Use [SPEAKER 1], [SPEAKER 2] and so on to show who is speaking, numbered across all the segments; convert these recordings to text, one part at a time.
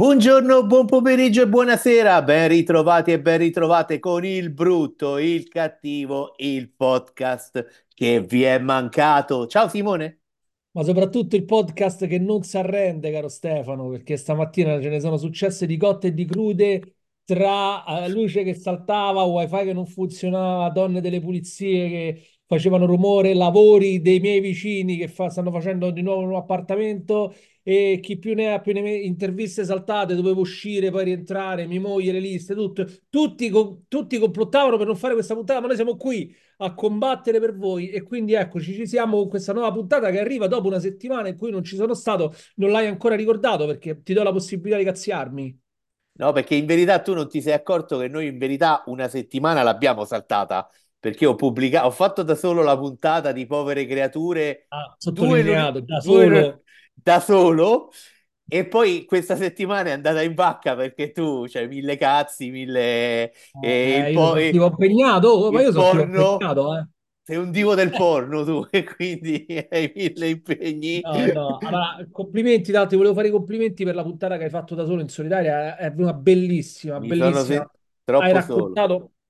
[SPEAKER 1] Buongiorno, buon pomeriggio e buonasera, ben ritrovati e ben ritrovate con il brutto, il cattivo, il podcast che vi è mancato. Ciao Simone.
[SPEAKER 2] Ma soprattutto il podcast che non si arrende, caro Stefano, perché stamattina ce ne sono successe di cotte e di crude tra eh, luce che saltava, wifi che non funzionava, donne delle pulizie che facevano rumore, lavori dei miei vicini che fa- stanno facendo di nuovo un appartamento e chi più ne ha più ne me- interviste saltate, dovevo uscire, poi rientrare, mia moglie, le liste, tutto. Tutti, tutti complottavano per non fare questa puntata, ma noi siamo qui a combattere per voi e quindi eccoci, ci siamo con questa nuova puntata che arriva dopo una settimana in cui non ci sono stato, non l'hai ancora ricordato perché ti do la possibilità di cazziarmi.
[SPEAKER 1] No, perché in verità tu non ti sei accorto che noi in verità una settimana l'abbiamo saltata, perché ho pubblicato, ho fatto da solo la puntata di Povere Creature,
[SPEAKER 2] Ah,
[SPEAKER 1] due,
[SPEAKER 2] sottolineato, da
[SPEAKER 1] due lu-
[SPEAKER 2] solo.
[SPEAKER 1] Da solo, e poi questa settimana è andata in vacca perché tu c'hai mille cazzi, mille... e il,
[SPEAKER 2] Eh, io
[SPEAKER 1] po-
[SPEAKER 2] sono
[SPEAKER 1] e-
[SPEAKER 2] tipo impegnato, oh, ma io sono impegnato, eh.
[SPEAKER 1] sei un divo del porno tu, e quindi hai mille impegni.
[SPEAKER 2] No, no, allora, complimenti, ti volevo fare i complimenti per la puntata che hai fatto da solo in solitaria, è una bellissima,
[SPEAKER 1] Mi sono
[SPEAKER 2] bellissima.
[SPEAKER 1] se-
[SPEAKER 2] Hai
[SPEAKER 1] troppo solo.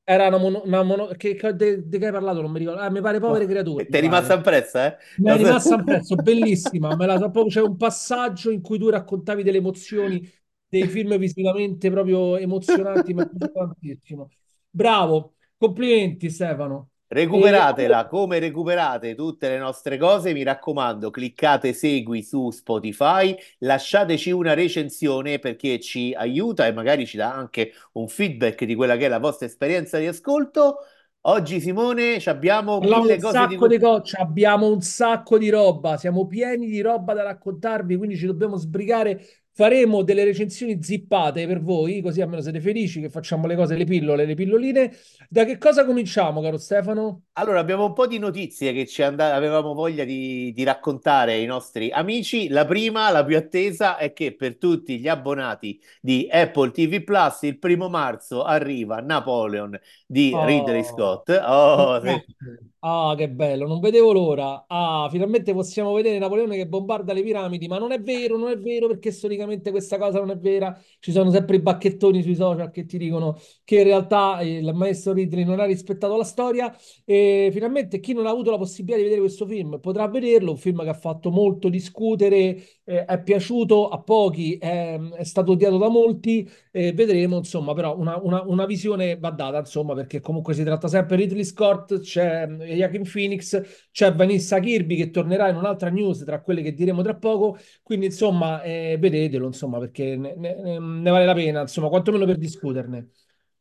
[SPEAKER 2] Era una mono, una mono- che, che- de, de che hai parlato? Non mi ricordo. Ah, mi pare povere creature,
[SPEAKER 1] Ti è rimasta impressa, eh?
[SPEAKER 2] Mi è rimasta impresso, bellissima. Me la, proprio, c'è un passaggio in cui tu raccontavi delle emozioni, dei film visivamente proprio emozionanti, piaciuto tantissimo. Bravo, complimenti Stefano.
[SPEAKER 1] Recuperatela come recuperate tutte le nostre cose. Mi raccomando, cliccate segui su Spotify, lasciateci una recensione perché ci aiuta e magari ci dà anche un feedback di quella che è la vostra esperienza di ascolto. Oggi, Simone, abbiamo
[SPEAKER 2] un
[SPEAKER 1] cose di
[SPEAKER 2] sacco
[SPEAKER 1] cui.
[SPEAKER 2] di cose, abbiamo un sacco di roba, siamo pieni di roba da raccontarvi, quindi ci dobbiamo sbrigare. Faremo delle recensioni zippate per voi, così almeno siete felici che facciamo le cose, le pillole, le pilloline. Da che cosa cominciamo, caro Stefano?
[SPEAKER 1] Allora, abbiamo un po' di notizie che ci and- avevamo voglia di, di raccontare ai nostri amici. La prima, la più attesa, è che per tutti gli abbonati di Apple TV Plus, il primo marzo arriva Napoleon di Ridley
[SPEAKER 2] Oh,
[SPEAKER 1] Scott. Oh, sì.
[SPEAKER 2] Ah, che bello, non vedevo l'ora. Ah, finalmente possiamo vedere Napoleone che bombarda le piramidi, ma non è vero, non è vero perché storicamente questa cosa non è vera. Ci sono sempre i bacchettoni sui social che ti dicono che in realtà eh, il maestro Ridley non ha rispettato la storia e finalmente chi non ha avuto la possibilità di vedere questo film potrà vederlo, un film che ha fatto molto discutere, eh, è piaciuto a pochi, è, è stato odiato da molti e vedremo, insomma, però una, una- una visione va data, insomma, perché comunque si tratta sempre di Ridley Scott, c'è eh, Joaquin Phoenix, c'è Vanessa Kirby che tornerà in un'altra news tra quelle che diremo tra poco, quindi insomma, eh, vedetelo, insomma, perché ne, ne- ne vale la pena, insomma, quantomeno per discuterne.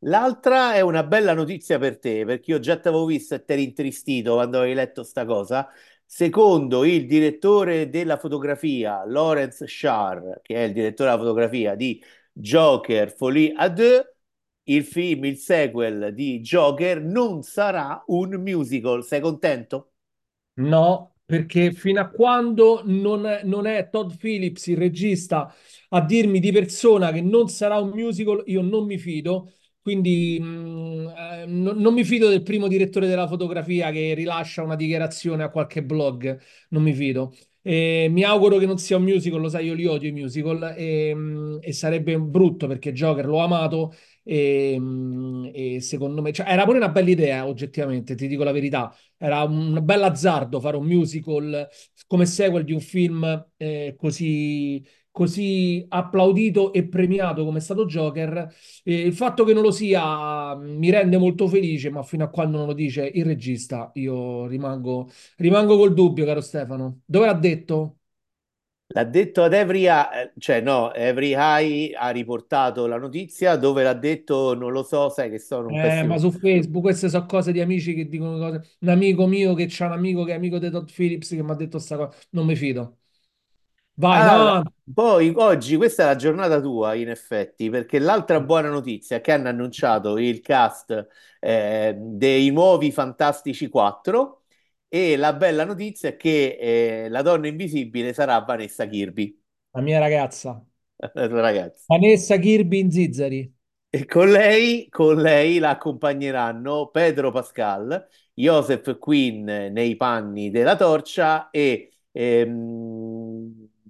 [SPEAKER 1] L'altra è una bella notizia per te, perché io già ti avevo visto e ti eri intristito quando avevi letto sta cosa. Secondo il direttore della fotografia, Lawrence Sharr, che è il direttore della fotografia di Joker Folie à Deux, il film, il sequel di Joker non sarà un musical. Sei contento?
[SPEAKER 2] No, perché fino a quando non è, non è Todd Phillips, il regista, a dirmi di persona che non sarà un musical, io non mi fido. Quindi mh, eh, non, non mi fido del primo direttore della fotografia che rilascia una dichiarazione a qualche blog, non mi fido. E mi auguro che non sia un musical, lo sai, io li odio i musical e, mh, e sarebbe brutto perché Joker l'ho amato e, mh, e secondo me cioè, era pure una bella idea, oggettivamente, ti dico la verità. Era un bel azzardo fare un musical come sequel di un film eh, così, così applaudito e premiato come è stato Joker. E il fatto che non lo sia mm, mi rende molto felice, ma fino a quando non lo dice il regista, io rimango, rimango col dubbio, caro Stefano. Dove l'ha detto?
[SPEAKER 1] L'ha detto ad Every Eye, cioè no, Every Eye ha riportato la notizia dove l'ha detto non lo so, sai che sono un
[SPEAKER 2] Eh, ma
[SPEAKER 1] pessimo.
[SPEAKER 2] su Facebook queste sono cose di amici che dicono cose. Un amico mio che c'ha un amico che è amico di Todd Phillips che mi ha detto sta cosa. Non mi fido. Vai,
[SPEAKER 1] Allora,
[SPEAKER 2] no.
[SPEAKER 1] poi oggi questa è la giornata tua, in effetti, perché l'altra buona notizia è che hanno annunciato il cast eh, dei nuovi Fantastici 4 e la bella notizia è che eh, la donna invisibile sarà Vanessa Kirby,
[SPEAKER 2] La mia ragazza.
[SPEAKER 1] la tua ragazza.
[SPEAKER 2] Vanessa Kirby in Zizzari.
[SPEAKER 1] E con lei, con lei la accompagneranno Pedro Pascal, Joseph Quinn nei panni della torcia e ehm,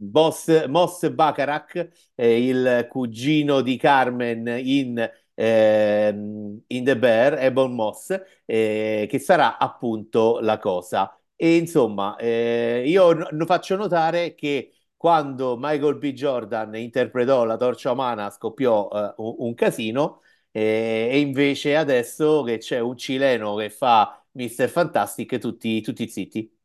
[SPEAKER 1] Boss, Moss Bacharach, eh, il cugino di Carmen in, ehm, in The Bear, Ebon Moss, eh, che sarà appunto la cosa. E insomma, eh, io n- faccio notare che quando Michael B. Jordan interpretò la torcia umana scoppiò eh, un, un casino eh, e invece adesso che c'è un cileno che fa Mr. Fantastic, tutti, tutti zitti.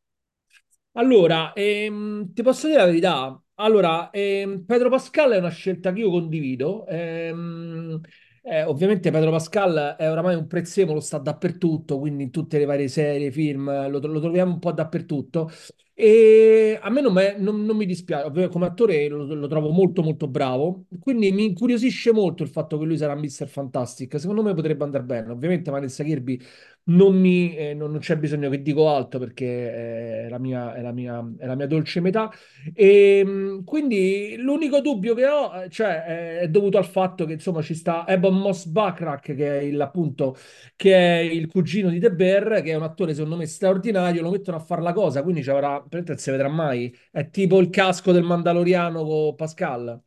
[SPEAKER 2] Allora, ehm, ti posso dire la verità. Allora, ehm, Pedro Pascal è una scelta che io condivido. Ehm, eh, ovviamente Pedro Pascal è oramai un prezzemolo, sta dappertutto, quindi in tutte le varie serie, film, lo, lo troviamo un po' dappertutto. E a me non, me- non- non mi dispiace, ovvio, come attore lo, lo trovo molto molto bravo, quindi mi incuriosisce molto il fatto che lui sarà Mr. Fantastic. Secondo me potrebbe andare bene. Ovviamente Vanessa Kirby non, mi, eh, non, non c'è bisogno che dico altro perché è la mia, è la mia, è la mia dolce metà. E mh, quindi l'unico dubbio che ho, eh, cioè, è è dovuto al fatto che insomma ci sta Ebon Moss Backrack, che è il, appunto, che è il cugino di The Bear, che è un attore secondo me straordinario. Lo mettono a fare la cosa, quindi ci avrà, non si vedrà mai. È tipo il casco del Mandaloriano con Pascal.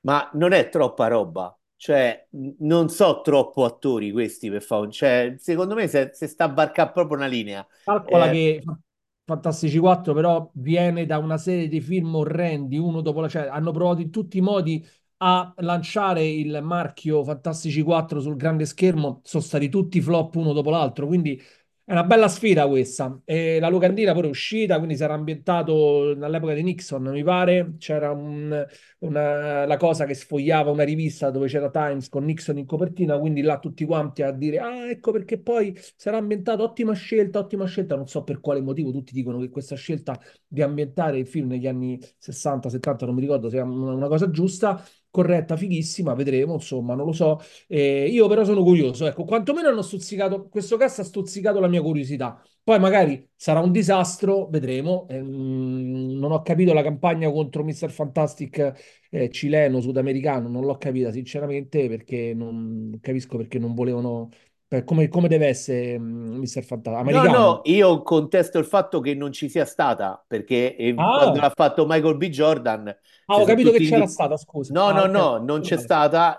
[SPEAKER 1] Ma non è troppa roba, cioè non so troppo attori questi per un... Cioè, secondo me se, se sta a varcare proprio una linea.
[SPEAKER 2] Calcola
[SPEAKER 1] Eh,
[SPEAKER 2] che Fantastici 4 però viene da una serie di film orrendi, uno dopo la... cioè hanno provato in tutti i modi a lanciare il marchio Fantastici 4 sul grande schermo, sono stati tutti flop uno dopo l'altro, quindi è una bella sfida questa. E la locandina pure è uscita, quindi sarà ambientato all'epoca di Nixon, mi pare, c'era un- una, la cosa che sfogliava una rivista dove c'era Times con Nixon in copertina, quindi là tutti quanti a dire, ah ecco perché poi sarà ambientato, ottima scelta, ottima scelta, non so per quale motivo tutti dicono che questa scelta di ambientare il film negli anni 60, 70, non mi ricordo sia una, una cosa giusta, corretta, fighissima, vedremo, insomma, non lo so. Eh, io però sono curioso, ecco, quantomeno hanno stuzzicato, questo cast ha stuzzicato la mia curiosità. Poi magari sarà un disastro, vedremo. Ehm, non ho capito la campagna contro Mr. Fantastic eh, cileno, sudamericano, non l'ho capita sinceramente perché non capisco perché non volevano, per come, come deve essere mm, Mr. Fantastic,
[SPEAKER 1] no, no,
[SPEAKER 2] americano.
[SPEAKER 1] io contesto il fatto che non ci sia stata, perché eh, quando
[SPEAKER 2] Ah,
[SPEAKER 1] l'ha fatto Michael B. Jordan,
[SPEAKER 2] ah, ho capito che
[SPEAKER 1] tutti
[SPEAKER 2] c'era
[SPEAKER 1] indi-
[SPEAKER 2] stata, scusa.
[SPEAKER 1] No,
[SPEAKER 2] Ah,
[SPEAKER 1] no,
[SPEAKER 2] ok.
[SPEAKER 1] no, non c'è stata.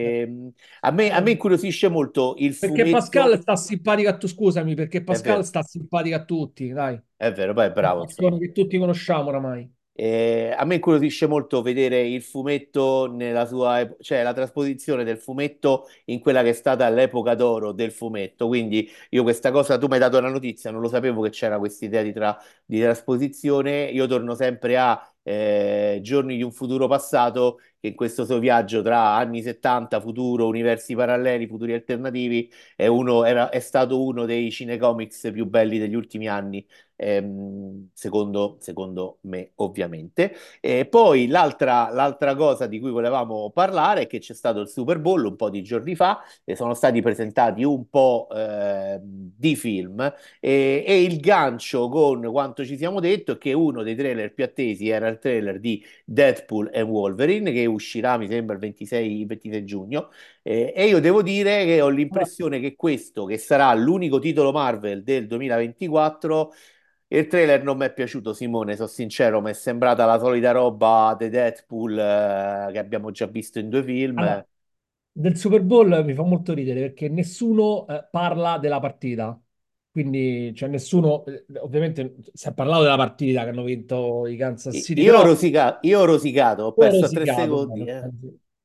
[SPEAKER 2] Eh,
[SPEAKER 1] E... A me, a me
[SPEAKER 2] eh,
[SPEAKER 1] incuriosisce molto il
[SPEAKER 2] Perché Pascal
[SPEAKER 1] fumetto.
[SPEAKER 2] sta simpatica a tu, scusami, perché
[SPEAKER 1] È
[SPEAKER 2] Pascal sta simpatica a tutti, dai.
[SPEAKER 1] è vero, poi è
[SPEAKER 2] Una
[SPEAKER 1] bravo,
[SPEAKER 2] persona che tutti conosciamo oramai.
[SPEAKER 1] Eh, a me incuriosisce molto vedere il fumetto nella sua, cioè la trasposizione del fumetto in quella che è stata l'epoca d'oro del fumetto. Quindi io questa cosa, tu mi hai dato la notizia, non lo sapevo che c'era questa idea di, tra- di trasposizione. Io torno sempre a eh, Giorni di un futuro passato, che in questo suo viaggio tra anni 70, futuro, universi paralleli, futuri alternativi, è, uno, era- è stato uno dei cinecomics più belli degli ultimi anni ehm, secondo, secondo me, ovviamente. E poi l'altra l'altra cosa di cui volevamo parlare è che c'è stato il Super Bowl un po' di giorni fa e sono stati presentati un po' ehm, di film e, e il gancio con quanto ci siamo detto è che uno dei trailer più attesi era il trailer di Deadpool e Wolverine che uscirà, mi sembra, il 26, il 26 giugno. Eh, e io devo dire che ho l'impressione che questo, che sarà l'unico titolo Marvel del 2024, il trailer non mi è piaciuto, Simone, sono sincero, mi è sembrata la solita roba di Deadpool eh, che abbiamo già visto in due film.
[SPEAKER 2] Allora, del Super Bowl mi fa molto ridere perché nessuno eh, parla della partita. Quindi, cioè, nessuno, eh, ovviamente, si è parlato della partita che hanno vinto i Kansas City,
[SPEAKER 1] Io ho
[SPEAKER 2] però
[SPEAKER 1] rosica- io ho rosicato, ho perso tre
[SPEAKER 2] rosicato.
[SPEAKER 1] secondi.
[SPEAKER 2] guarda,
[SPEAKER 1] eh.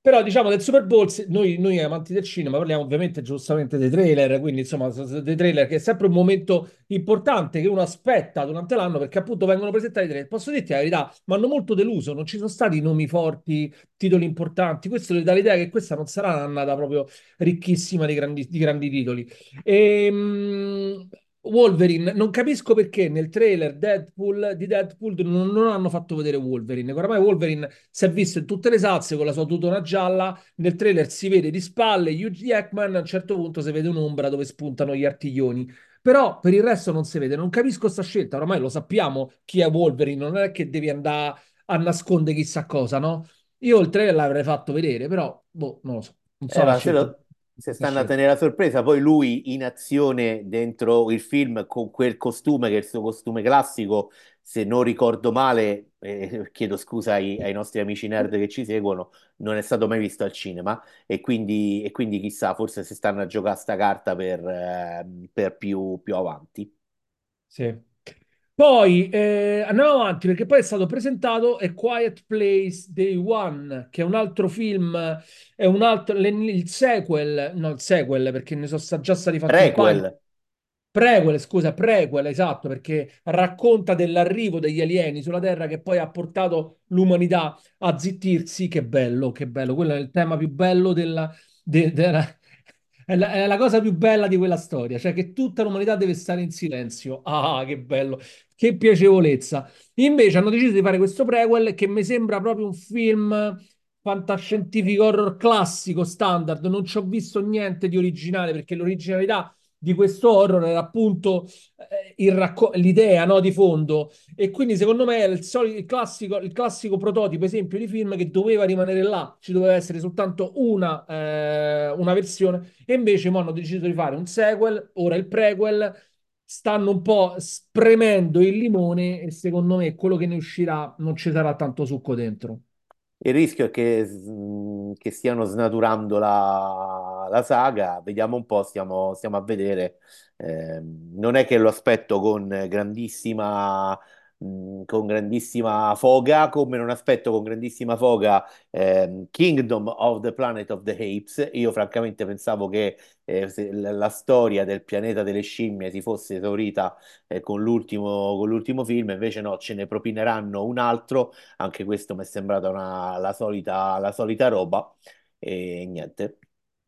[SPEAKER 2] Però diciamo del Super Bowl, noi, noi amanti del cinema parliamo ovviamente giustamente dei trailer, quindi insomma dei trailer che è sempre un momento importante che uno aspetta durante l'anno perché appunto vengono presentati i trailer. Posso dirti la verità, mi hanno molto deluso, non ci sono stati nomi forti, titoli importanti, questo dà l'idea che questa non sarà un'annata proprio ricchissima di grandi, di grandi titoli. Ehm, Wolverine, non capisco perché nel trailer Deadpool, di Deadpool non, non hanno fatto vedere Wolverine. Oramai Wolverine si è visto in tutte le salse con la sua tutona gialla. Nel trailer si vede di spalle Hugh Jackman. A un certo punto si vede un'ombra dove spuntano gli artiglioni. Però per il resto non si vede. Non capisco sta scelta. Oramai lo sappiamo chi è Wolverine. Non è che devi andare a nascondere chissà cosa, no? Io il trailer l'avrei fatto vedere, però boh, non lo so. Non so
[SPEAKER 1] Eh,
[SPEAKER 2] la scelta.
[SPEAKER 1] lo, se stanno a
[SPEAKER 2] scelta.
[SPEAKER 1] tenere la sorpresa, poi lui in azione dentro il film con quel costume che è il suo costume classico, se non ricordo male, eh, chiedo scusa ai, ai nostri amici nerd che ci seguono, non è stato mai visto al cinema e quindi, e quindi chissà, forse si stanno a giocare sta carta per, eh, per più, più avanti.
[SPEAKER 2] Sì. Poi eh, andiamo avanti perché poi è stato presentato A Quiet Place Day One, che è un altro film, è un altro, le- il sequel, no, il sequel perché ne sono già stati fatti.
[SPEAKER 1] Prequel.
[SPEAKER 2] Prequel, scusa, prequel, esatto, perché racconta dell'arrivo degli alieni sulla Terra che poi ha portato l'umanità a zittirsi. Che bello, che bello. Quello è il tema più bello della, de- della- è la, cosa più bella di quella storia, cioè che tutta l'umanità deve stare in silenzio. Ah, che bello, che piacevolezza. Invece hanno deciso di fare questo prequel che mi sembra proprio un film fantascientifico horror classico, standard. Non ci ho visto niente di originale perché l'originalità di questo horror era appunto eh, racco- l'idea no, di fondo. E quindi secondo me è il, soli- il classico, il classico prototipo, esempio di film che doveva rimanere là, ci doveva essere soltanto una, eh, una versione, e invece hanno deciso di fare un sequel, ora il prequel. Stanno un po' spremendo il limone e secondo me quello che ne uscirà non ci sarà tanto succo dentro.
[SPEAKER 1] Il rischio è che, mm, che stiano snaturando la, la saga, vediamo un po', stiamo, stiamo a vedere. Eh, non è che lo aspetto con grandissima, con grandissima foga, come non aspetto con grandissima foga ehm, Kingdom of the Planet of the Apes. Io francamente pensavo che eh, la storia del pianeta delle scimmie si fosse esaurita eh, con l'ultimo con l'ultimo film, invece no, ce ne propineranno un altro anche questo mi è sembrata una- la solita, la solita roba e niente.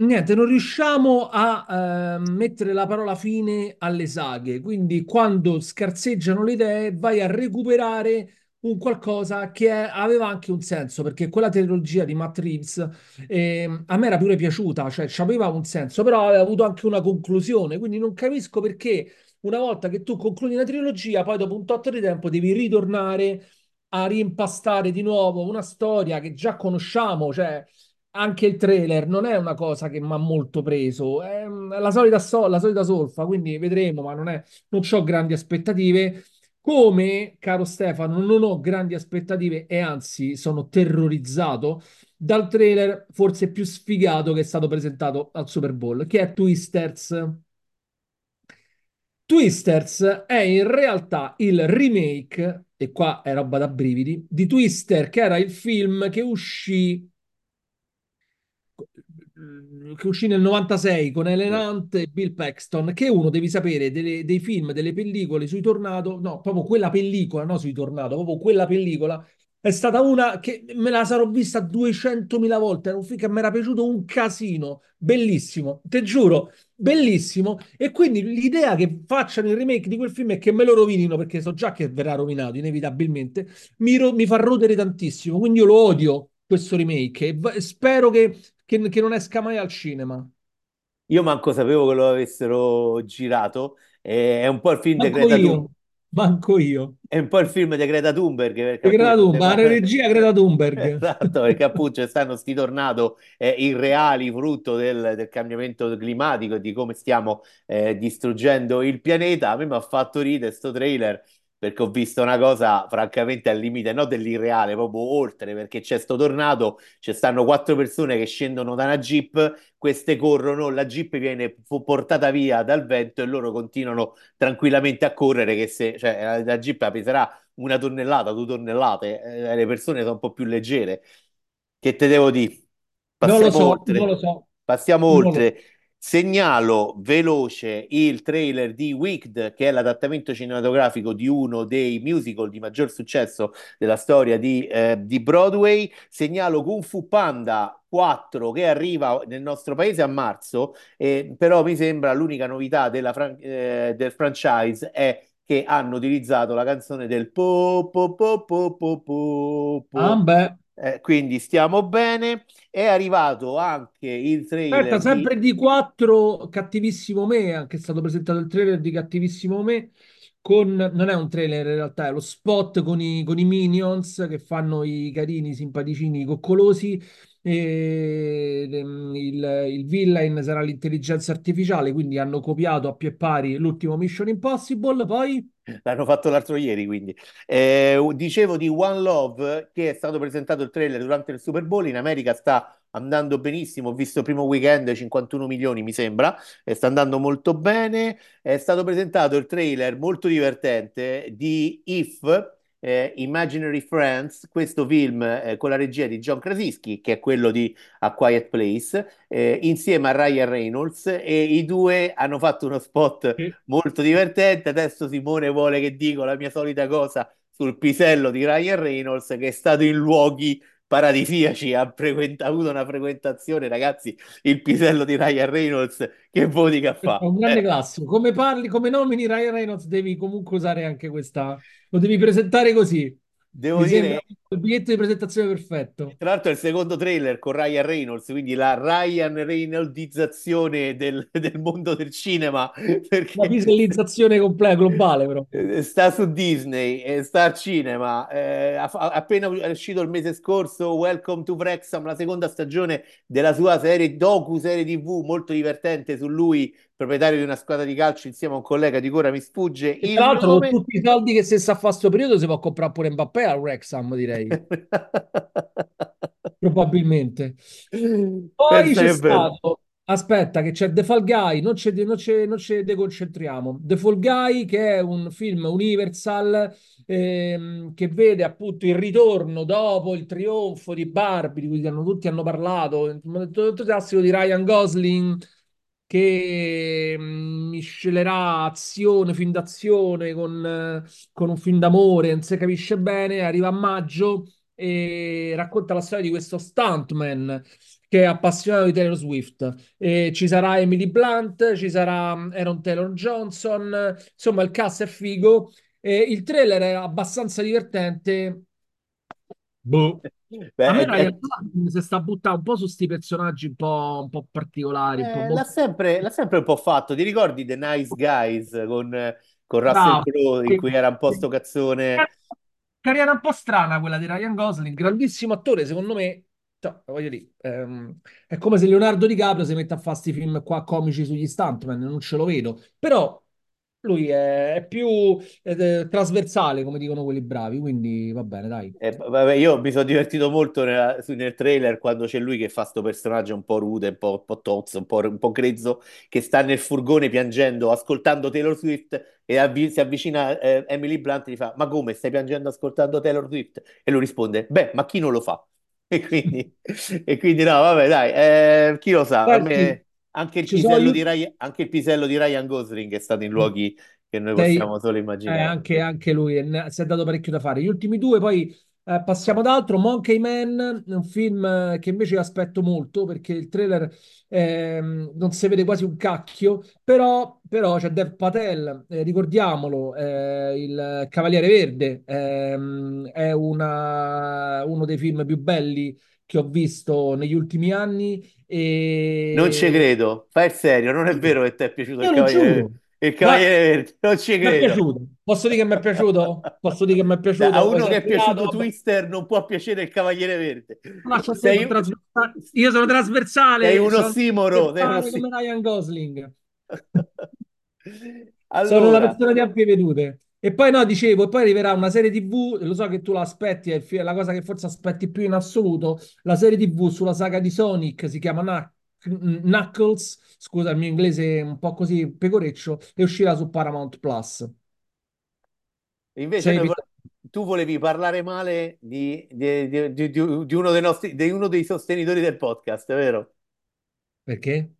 [SPEAKER 2] Niente, non riusciamo a eh, mettere la parola fine alle saghe, quindi quando scarseggiano le idee vai a recuperare un qualcosa che è- aveva anche un senso, perché quella trilogia di Matt Reeves eh, a me era pure piaciuta, cioè aveva un senso, però aveva avuto anche una conclusione, quindi non capisco perché una volta che tu concludi una trilogia, poi dopo un tot di tempo devi ritornare a rimpastare di nuovo una storia che già conosciamo, cioè anche il trailer non è una cosa che mi ha molto preso, è mm, la solita, so- la solita solfa, quindi vedremo, ma non è, non ho grandi aspettative. Come, caro Stefano, non ho grandi aspettative e anzi sono terrorizzato dal trailer forse più sfigato che è stato presentato al Super Bowl, che è Twisters. Twisters è in realtà il remake, e qua è roba da brividi, di Twister, che era il film che uscì che uscì nel 96 con Ellen. Hunt e Bill Paxton, che è uno, devi sapere, delle- dei film, delle pellicole sui tornado, no, proprio quella pellicola, no sui tornado, proprio quella pellicola, è stata una che me la sarò vista 200.000 volte, era un film che mi era piaciuto un casino, bellissimo, te giuro, bellissimo, e quindi l'idea che facciano il remake di quel film è che me lo rovinino, perché so già che verrà rovinato, inevitabilmente, mi, ro- mi fa rodere tantissimo, quindi io lo odio questo remake e v- spero che che, che non esca mai al cinema.
[SPEAKER 1] Io manco sapevo che lo avessero girato, è un po' il film di
[SPEAKER 2] Manco
[SPEAKER 1] Greta
[SPEAKER 2] io, manco io.
[SPEAKER 1] È un po' il film di Greta Thunberg perché
[SPEAKER 2] E Greta
[SPEAKER 1] appunto
[SPEAKER 2] Thunberg, la regia Greta Thunberg.
[SPEAKER 1] esatto, perché appunto ci stanno sti tornado eh, irreali frutto del, del cambiamento climatico e di come stiamo eh, distruggendo il pianeta. A me mi ha fatto ridere sto trailer perché ho visto una cosa francamente al limite, non dell'irreale, proprio oltre, perché c'è sto tornado, ci stanno quattro persone che scendono da una jeep, queste corrono, la jeep viene portata via dal vento e loro continuano tranquillamente a correre, che se, cioè, la, la jeep peserà una tonnellata, due tonnellate, eh, le persone sono un po' più leggere. Che te devo dire?
[SPEAKER 2] Non lo
[SPEAKER 1] Passiamo
[SPEAKER 2] so, non lo
[SPEAKER 1] oltre.
[SPEAKER 2] so,
[SPEAKER 1] Passiamo
[SPEAKER 2] non lo so.
[SPEAKER 1] Segnalo veloce il trailer di Wicked, che è l'adattamento cinematografico di uno dei musical di maggior successo della storia di, eh, di Broadway. Segnalo Kung Fu Panda 4 che arriva nel nostro paese a marzo, eh, però mi sembra l'unica novità fran- eh, del franchise è che hanno utilizzato la canzone del po po po po po po
[SPEAKER 2] Ah,
[SPEAKER 1] po.
[SPEAKER 2] beh.
[SPEAKER 1] Eh, quindi stiamo bene. È arrivato anche il
[SPEAKER 2] Aspetta,
[SPEAKER 1] trailer di...
[SPEAKER 2] sempre di 4 Cattivissimo Me, anche è stato presentato il trailer di Cattivissimo Me, con, non è un trailer in realtà, è lo spot con i, con i Minions che fanno i carini, simpaticini, coccolosi, e ehm, il, il villain sarà l'intelligenza artificiale, quindi hanno copiato a pie pari l'ultimo Mission Impossible, poi...
[SPEAKER 1] L'hanno fatto l'altro ieri, quindi. Eh, dicevo di One Love, che è stato presentato il trailer durante il Super Bowl, in America sta andando benissimo, ho visto il primo weekend 51 milioni mi sembra, e sta andando molto bene, è stato presentato il trailer molto divertente di If, eh, Imaginary Friends, questo film eh, con la regia di John Krasinski, che è quello di A Quiet Place, eh, insieme a Ryan Reynolds e i due hanno fatto uno spot molto divertente. Adesso Simone vuole che dico la mia solita cosa sul pisello di Ryan Reynolds che è stato in luoghi paradisiaci, ha frequenta- avuto una frequentazione, ragazzi, il pisello di Ryan Reynolds, che vodka
[SPEAKER 2] Questo è
[SPEAKER 1] fa?
[SPEAKER 2] un grande
[SPEAKER 1] Eh,
[SPEAKER 2] classico. Come parli, come nomini Ryan Reynolds, devi comunque usare anche questa. Lo devi presentare così.
[SPEAKER 1] Devo
[SPEAKER 2] Mi
[SPEAKER 1] dire,
[SPEAKER 2] il biglietto di presentazione perfetto.
[SPEAKER 1] tra l'altro è il secondo trailer con Ryan Reynolds, quindi la Ryan Reynoldizzazione del, del mondo del cinema, perché
[SPEAKER 2] visualizzazione completa, globale, però.
[SPEAKER 1] Eh, Sta su Disney, eh, sta al cinema. eh, appena è uscito il mese scorso Welcome to Wrexham, la seconda stagione della sua serie docu-serie TV molto divertente su lui, proprietario di una squadra di calcio insieme a un collega di cui ora mi sfugge
[SPEAKER 2] E tra l'altro, con
[SPEAKER 1] nome.
[SPEAKER 2] tutti i soldi che si sta a fare sto periodo, si può comprare pure Mbappé al Wrexham, direi. Probabilmente. Poi
[SPEAKER 1] Pensa
[SPEAKER 2] c'è stato, aspetta, che c'è The Fall Guy, non ci non ci- non ci deconcentriamo. The Fall Guy, che è un film Universal ehm, che vede appunto il ritorno dopo il trionfo di Barbie, di cui hanno- tutti hanno parlato, il classico di Ryan Gosling che mm, miscelerà azione, film d'azione con, con un film d'amore, non si capisce bene, arriva a maggio e racconta la storia di questo stuntman che è appassionato di Taylor Swift. E ci sarà Emily Blunt, ci sarà mm, Aaron Taylor Johnson, insomma il cast è figo. E il trailer è abbastanza divertente. Boh. A
[SPEAKER 1] Beh,
[SPEAKER 2] me
[SPEAKER 1] è-
[SPEAKER 2] si sta buttando un po' su questi personaggi un po', un po' particolari, un po'
[SPEAKER 1] eh, l'ha sempre, l'ha sempre un po' fatto. Ti ricordi The Nice Guys con, eh, con Russell
[SPEAKER 2] bravo.
[SPEAKER 1] Crowe in cui era un po' sto cazzone?
[SPEAKER 2] Carriera un po' strana quella di Ryan Gosling, grandissimo attore, secondo me. cioè, voglio dire, ehm, è come se Leonardo DiCaprio si mette a fare questi film qua comici sugli stuntman, non ce lo vedo. Però lui è, è più eh, trasversale, come dicono quelli bravi, quindi va bene, dai.
[SPEAKER 1] Eh, vabbè, io mi sono divertito molto nella- nel trailer quando c'è lui che fa sto personaggio un po' rude, un po', un po' tozzo, un po', un po' grezzo, che sta nel furgone piangendo, ascoltando Taylor Swift e avvi- si avvicina eh, Emily Blunt e gli fa: Ma come stai piangendo ascoltando Taylor Swift? E lui risponde: Beh, ma chi non lo fa? E quindi, e quindi no, vabbè, dai, eh, chi lo sa, a
[SPEAKER 2] Senti,
[SPEAKER 1] me anche il
[SPEAKER 2] ci sono
[SPEAKER 1] pisello di. Ryan, anche il pisello di Ryan Gosling è stato in luoghi che noi possiamo solo
[SPEAKER 2] eh,
[SPEAKER 1] immaginare.
[SPEAKER 2] anche, anche lui eh, ne- si è dato parecchio da fare. Gli ultimi due, poi eh, passiamo ad altro. Monkey Man, un film eh, che invece aspetto molto perché il trailer ehm, non si vede quasi un cacchio, però, però c'è Dev Patel, eh, ricordiamolo, eh, il Cavaliere Verde, ehm, è una- uno dei film più belli che ho visto negli ultimi anni
[SPEAKER 1] Non ci
[SPEAKER 2] e
[SPEAKER 1] credo, fai il serio, non è vero che ti è piaciuto il
[SPEAKER 2] io lo
[SPEAKER 1] Cavaliere, il Cavaliere Verde, non ci credo.
[SPEAKER 2] Posso dire che mi è piaciuto? Posso dire che mi è
[SPEAKER 1] Cioè, a
[SPEAKER 2] piaciuto? Ho
[SPEAKER 1] uno che è piaciuto? Twister non può piacere il Cavaliere Verde.
[SPEAKER 2] Stare, sono
[SPEAKER 1] Sei,
[SPEAKER 2] trasversale. Io sono
[SPEAKER 1] sei
[SPEAKER 2] trasversale,
[SPEAKER 1] un
[SPEAKER 2] sono
[SPEAKER 1] ossimoro, sei un
[SPEAKER 2] trasversale come. Ryan Gosling. Sono una
[SPEAKER 1] Allora,
[SPEAKER 2] persona di ampie vedute. E poi no, dicevo, e poi arriverà una serie TV, lo so che tu l'aspetti, è la cosa che forse aspetti più in assoluto, la serie TV sulla saga di Sonic, si chiama Knuck- Knuckles, scusa il mio inglese è un po' così pecoreccio, e uscirà su Paramount Plus.
[SPEAKER 1] invece
[SPEAKER 2] Sei
[SPEAKER 1] noi tu volevi parlare male di, di- di- di- di- di uno dei nostri, di uno dei sostenitori del podcast, vero?
[SPEAKER 2] perché?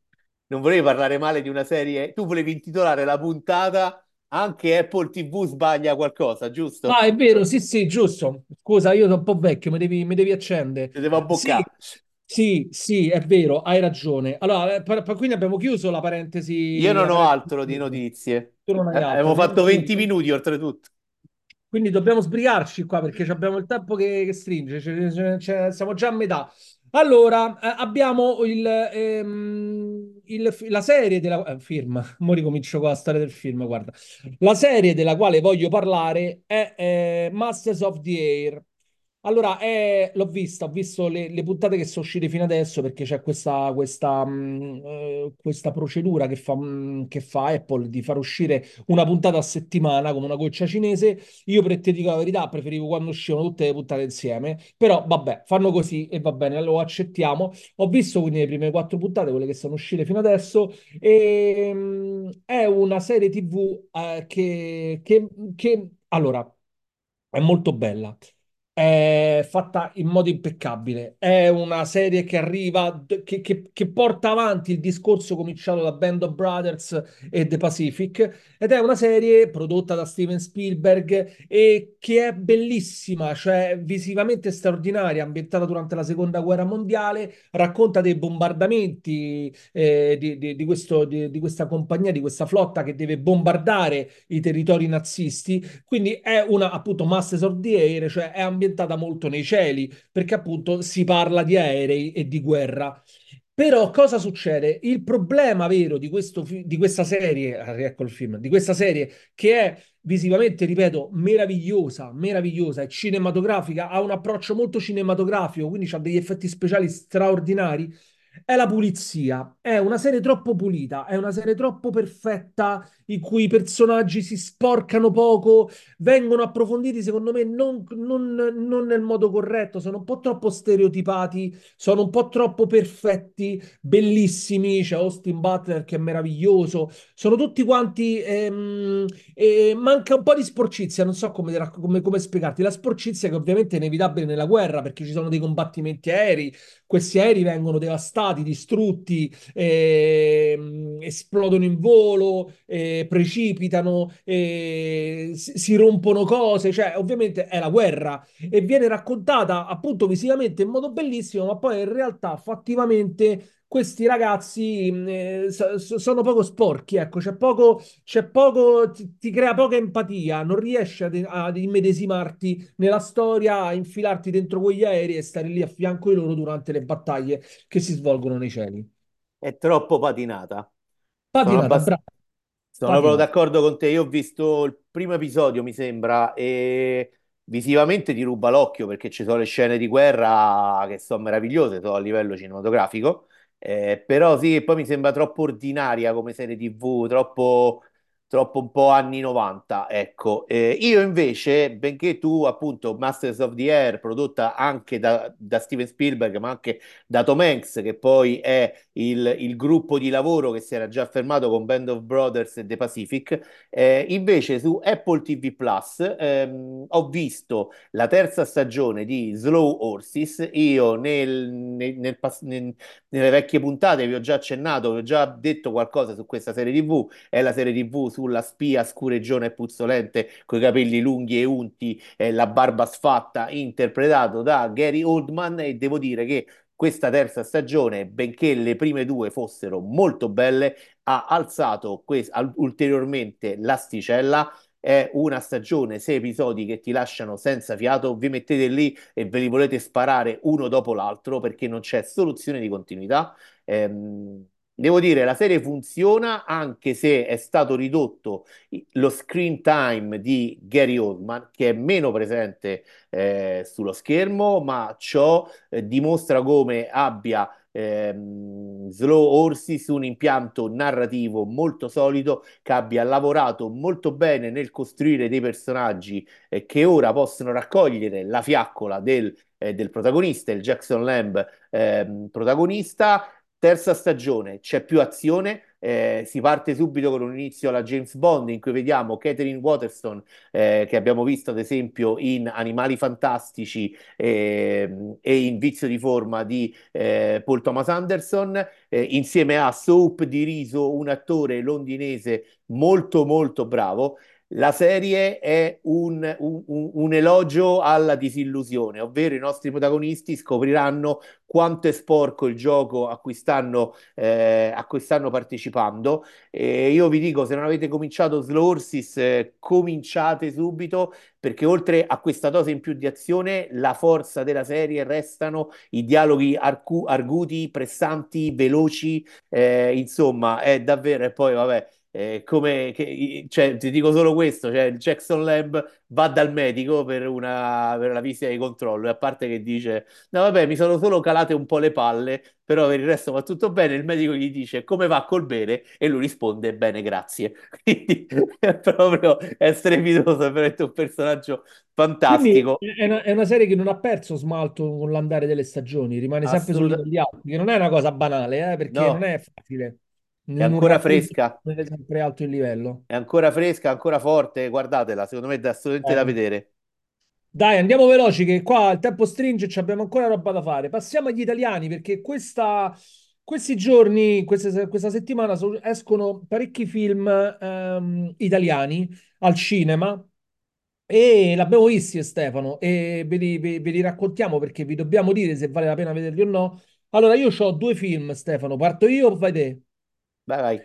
[SPEAKER 1] Non volevi parlare male di una serie, tu volevi intitolare la puntata anche Apple TV sbaglia qualcosa,
[SPEAKER 2] Ah,
[SPEAKER 1] giusto?
[SPEAKER 2] è vero, sì, sì, giusto. Scusa, io sono un po' vecchio, mi devi, mi devi accendere.
[SPEAKER 1] Ti devo
[SPEAKER 2] Sì,
[SPEAKER 1] abboccare.
[SPEAKER 2] sì, sì, è vero, hai ragione. Allora, eh, per- per- quindi abbiamo chiuso la
[SPEAKER 1] Io
[SPEAKER 2] parentesi,
[SPEAKER 1] non
[SPEAKER 2] la
[SPEAKER 1] ho altro di notizie.
[SPEAKER 2] Tu non
[SPEAKER 1] Eh,
[SPEAKER 2] hai altro,
[SPEAKER 1] Abbiamo fatto 20
[SPEAKER 2] subito.
[SPEAKER 1] minuti oltretutto.
[SPEAKER 2] Quindi dobbiamo sbrigarci qua perché abbiamo il tempo che, che stringe, ce- ce- siamo già a metà. Allora, eh, abbiamo il, ehm, il- la serie della eh, firma. Mo ricomincio con la storia del film, guarda. La serie della quale voglio parlare è eh, Masters of the Air. Allora, eh, l'ho vista, ho visto le, le puntate che sono uscite fino adesso perché c'è questa, questa, mh, eh, questa procedura che fa, mh, che fa Apple di far uscire una puntata a settimana come una goccia cinese. Io per te dico la verità, preferivo quando uscivano tutte le puntate insieme, però vabbè, fanno così e va bene, lo accettiamo. Ho visto quindi le prime quattro puntate, quelle che sono uscite fino adesso, e mh, è una serie TV eh, che, che, che, allora, è molto bella. È fatta in modo impeccabile. È una serie che arriva, che, che- che porta avanti il discorso cominciato da Band of Brothers e The Pacific. Ed è una serie prodotta da Steven Spielberg e che è bellissima, cioè visivamente straordinaria, ambientata durante la Seconda Guerra Mondiale. Racconta dei bombardamenti eh, di, di- di questo- di- questa compagnia, di questa flotta che deve bombardare i territori nazisti quindi è una appunto Masters of the Air, cioè è ambientata molto nei cieli, perché appunto si parla di aerei e di guerra. Però cosa succede? Il problema vero di, questo, di questa serie, ah, ecco il film, di questa serie che è visivamente, ripeto, meravigliosa, meravigliosa, è cinematografica, ha un approccio molto cinematografico, quindi ha degli effetti speciali straordinari. È la pulizia, è una serie troppo pulita, è una serie troppo perfetta in cui i personaggi si sporcano poco, vengono approfonditi secondo me non, non- non nel modo corretto, sono un po' troppo stereotipati, sono un po' troppo perfetti, bellissimi, c'è Austin Butler che è meraviglioso, sono tutti quanti, ehm, e manca un po' di sporcizia, non so come, come come spiegarti, la sporcizia che ovviamente è inevitabile nella guerra perché ci sono dei combattimenti aerei, questi aerei vengono devastati, distrutti, ehm, esplodono in volo, eh, precipitano, eh, si, rompono cose, cioè ovviamente è la guerra e viene raccontata appunto visivamente in modo bellissimo, ma poi in realtà fattivamente questi ragazzi mh, eh, so- so- sono poco sporchi, ecco, c'è poco, c'è poco, ti, ti crea poca empatia, non riesci ad, ad immedesimarti nella storia, a infilarti dentro quegli aerei e stare lì a fianco di loro durante le battaglie che si svolgono nei cieli.
[SPEAKER 1] È troppo patinata.
[SPEAKER 2] Patinata,
[SPEAKER 1] abbastanza Sono proprio d'accordo con te. Io ho visto il primo episodio, mi sembra, e visivamente ti ruba l'occhio perché ci sono le scene di guerra che sono meravigliose, sono a livello cinematografico. Eh, però sì, poi mi sembra troppo ordinaria come serie TV, troppo, troppo un po' anni 90, ecco. Eh, io invece, benché tu appunto Masters of the Air, prodotta anche da, da Steven Spielberg, ma anche da Tom Hanks, che poi è il, il gruppo di lavoro che si era già fermato con Band of Brothers e The Pacific, eh, invece su Apple TV Plus ehm, ho visto la terza stagione di Slow Horses. Io nel, nel- nel nelle vecchie puntate vi ho già accennato, vi ho già detto qualcosa su questa serie TV. È la serie TV sulla spia scureggiona e puzzolente con i capelli lunghi e unti e la barba sfatta, interpretato da Gary Oldman. E devo dire che questa terza stagione, benché le prime due fossero molto belle, ha alzato que- ulteriormente l'asticella. È una stagione, sei episodi che ti lasciano senza fiato. Vi mettete lì e ve li volete sparare uno dopo l'altro perché non c'è soluzione di continuità. Ehm, devo dire, la serie funziona anche se è stato ridotto lo screen time di Gary Oldman, che è meno presente eh, sullo schermo, ma ciò eh, dimostra come abbia ehm, Slow Horses un impianto narrativo molto solido, che abbia lavorato molto bene nel costruire dei personaggi eh, che ora possono raccogliere la fiaccola del, eh, del protagonista, il Jackson Lamb ehm, protagonista. Terza stagione, c'è più azione, eh, si parte subito con un inizio alla James Bond in cui vediamo Catherine Waterston eh, che abbiamo visto ad esempio in Animali Fantastici ehm, e in Vizio di forma di eh, Paul Thomas Anderson, eh, insieme a Soap di Riso, un attore londinese molto molto bravo. La serie è un, un- un- elogio alla disillusione, ovvero i nostri protagonisti scopriranno quanto è sporco il gioco a cui stanno, eh, a cui stanno partecipando. E io vi dico, se non avete cominciato Slow Horses, eh, cominciate subito, perché oltre a questa dose in più di azione, la forza della serie restano i dialoghi arcu- arguti, pressanti, veloci, eh, insomma, è davvero, e poi vabbè. Eh, come, che- cioè, ti dico solo questo, cioè, il Jackson Lab va dal medico per una, per una visita di controllo e a parte che dice, no vabbè, mi sono solo calate un po' le palle, però per il resto va tutto bene, il medico gli dice come va col bene? E lui risponde bene, grazie. Quindi è proprio è strepitoso, è veramente un personaggio
[SPEAKER 2] Quindi
[SPEAKER 1] fantastico.
[SPEAKER 2] è una, è una serie che non ha perso smalto con l'andare delle stagioni, rimane sempre livello di altri, che non è una cosa banale, eh, perché non
[SPEAKER 1] no,
[SPEAKER 2] è facile
[SPEAKER 1] è ancora fresca,
[SPEAKER 2] tenere sempre alto il livello.
[SPEAKER 1] è ancora fresca, ancora forte, guardatela, secondo me è assolutamente da
[SPEAKER 2] Eh,
[SPEAKER 1] vedere.
[SPEAKER 2] Dai, andiamo veloci che qua il tempo stringe e ci abbiamo ancora roba da fare. Passiamo agli italiani perché questa, questi giorni, queste- questa settimana escono parecchi film ehm, italiani al cinema e l'abbiamo visti Stefano e ve li, ve- ve li raccontiamo perché vi dobbiamo dire se vale la pena vederli o no. Allora, io ho due film, Stefano. Parto io o vai te?
[SPEAKER 1] Vai, vai.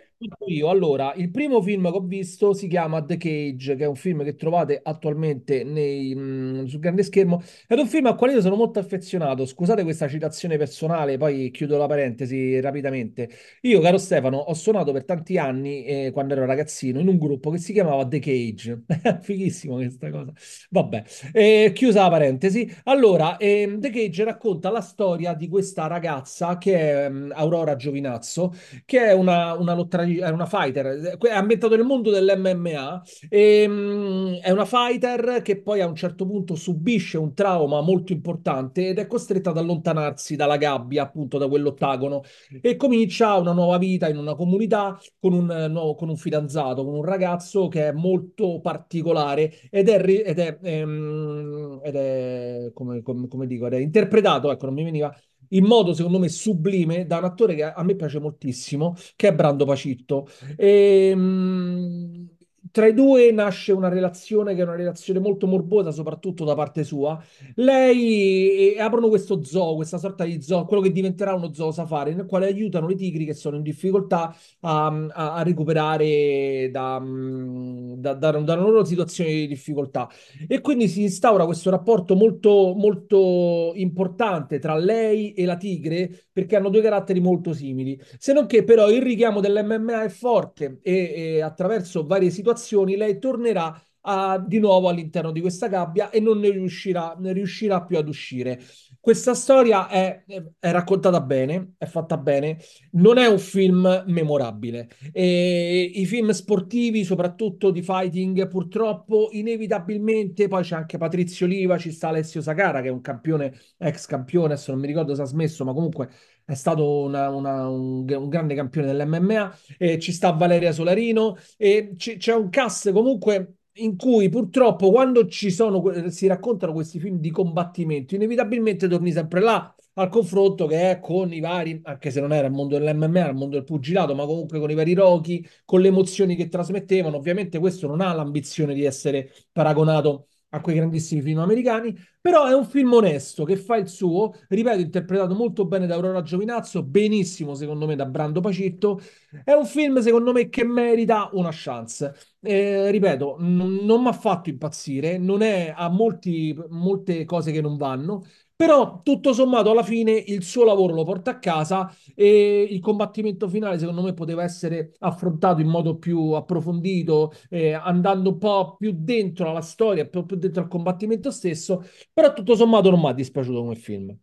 [SPEAKER 2] Io, allora, il primo film che ho visto si chiama The Cage, che è un film che trovate attualmente nei, mh, sul grande schermo. È un film al quale io sono molto affezionato. Scusate questa citazione personale, poi chiudo la parentesi rapidamente. Io, caro Stefano, ho suonato per tanti anni, eh, quando ero ragazzino, in un gruppo che si chiamava The Cage. Fighissimo questa cosa. Vabbè, eh, chiusa la parentesi. Allora, ehm, The Cage racconta la storia di questa ragazza che è mh, Aurora Giovinazzo che è una, una lottatrice, è una fighter, è ambientato nel mondo dell'MMA, e, mh, è una fighter che poi a un certo punto subisce un trauma molto importante ed è costretta ad allontanarsi dalla gabbia, appunto da quell'ottagono, e comincia una nuova vita in una comunità con un, nuovo, con un fidanzato, con un ragazzo che è molto particolare ed è, ed è, ehm, ed è come, come- come dico, ed è interpretato, ecco, non mi veniva in modo secondo me sublime da un attore che a me piace moltissimo, che è Brando Pacitto. E, mh, tra i due nasce una relazione che è una relazione molto morbosa, soprattutto da parte sua. Lei e aprono questo zoo, questa sorta di zoo, quello che diventerà uno zoo safari, nel quale aiutano le tigri che sono in difficoltà a, a- a recuperare da, mh, da, da, da una loro situazione di difficoltà. E quindi si instaura questo rapporto molto, molto importante tra lei e la tigre, perché hanno due caratteri molto simili. Se non che però il richiamo dell'MMA è forte e, e attraverso varie situazioni lei tornerà a- di nuovo all'interno di questa gabbia e non ne riuscirà, ne riuscirà più ad uscire. Questa storia è, è raccontata bene, è fatta bene, non è un film memorabile. E I film sportivi, soprattutto di fighting, purtroppo, inevitabilmente, poi c'è anche Patrizio Oliva, ci sta Alessio Sakara, che è un campione, ex campione, adesso non mi ricordo se ha smesso, ma comunque è stato una- una- un, un grande campione dell'MMA, e ci sta Valeria Solarino, e c- c'è un cast comunque in cui purtroppo quando ci sono, si raccontano questi film di combattimento, inevitabilmente torni sempre là al confronto che è con i vari, anche se non era il mondo dell'MMA, era il mondo del pugilato, ma comunque con i vari Rocky, con le emozioni che trasmettevano. Ovviamente questo non ha l'ambizione di essere paragonato a quei grandissimi film americani, però è un film onesto che fa il suo, ripeto, interpretato molto bene da Aurora Giovinazzo, benissimo secondo me da Brando Pacitto. È un film secondo me che merita una chance. Eh, ripeto, n- non mi ha fatto impazzire, non è, ha molti, molte cose che non vanno, però tutto sommato alla fine il suo lavoro lo porta a casa e il combattimento finale secondo me poteva essere affrontato in modo più approfondito, eh, andando un po' più dentro alla storia, più, più dentro al combattimento stesso, però tutto sommato non mi ha dispiaciuto come film.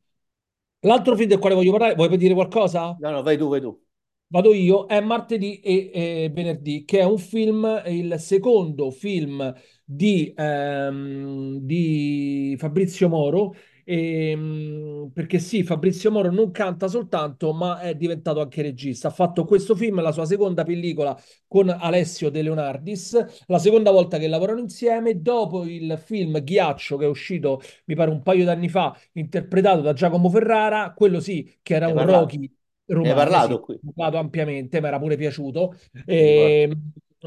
[SPEAKER 2] L'altro film del quale voglio parlare, vuoi dire qualcosa?
[SPEAKER 1] No, no, vai tu, vai tu.
[SPEAKER 2] Vado io, è martedì e, e venerdì, che è un film, il secondo film di, ehm, di Fabrizio Moro, ehm, perché sì, Fabrizio Moro non canta soltanto, ma è diventato anche regista. Ha fatto questo film, la sua seconda pellicola con Alessio De Leonardis, la seconda volta che lavorano insieme, dopo il film Ghiaccio, che è uscito, mi pare, un paio d'anni fa, interpretato da Giacomo Ferrara, quello sì, che era
[SPEAKER 1] Ne
[SPEAKER 2] un
[SPEAKER 1] parlato?
[SPEAKER 2] Rocky
[SPEAKER 1] Ne
[SPEAKER 2] romano, sì,
[SPEAKER 1] parlato
[SPEAKER 2] ho
[SPEAKER 1] qui,
[SPEAKER 2] parlato ampiamente, mi era pure piaciuto. E,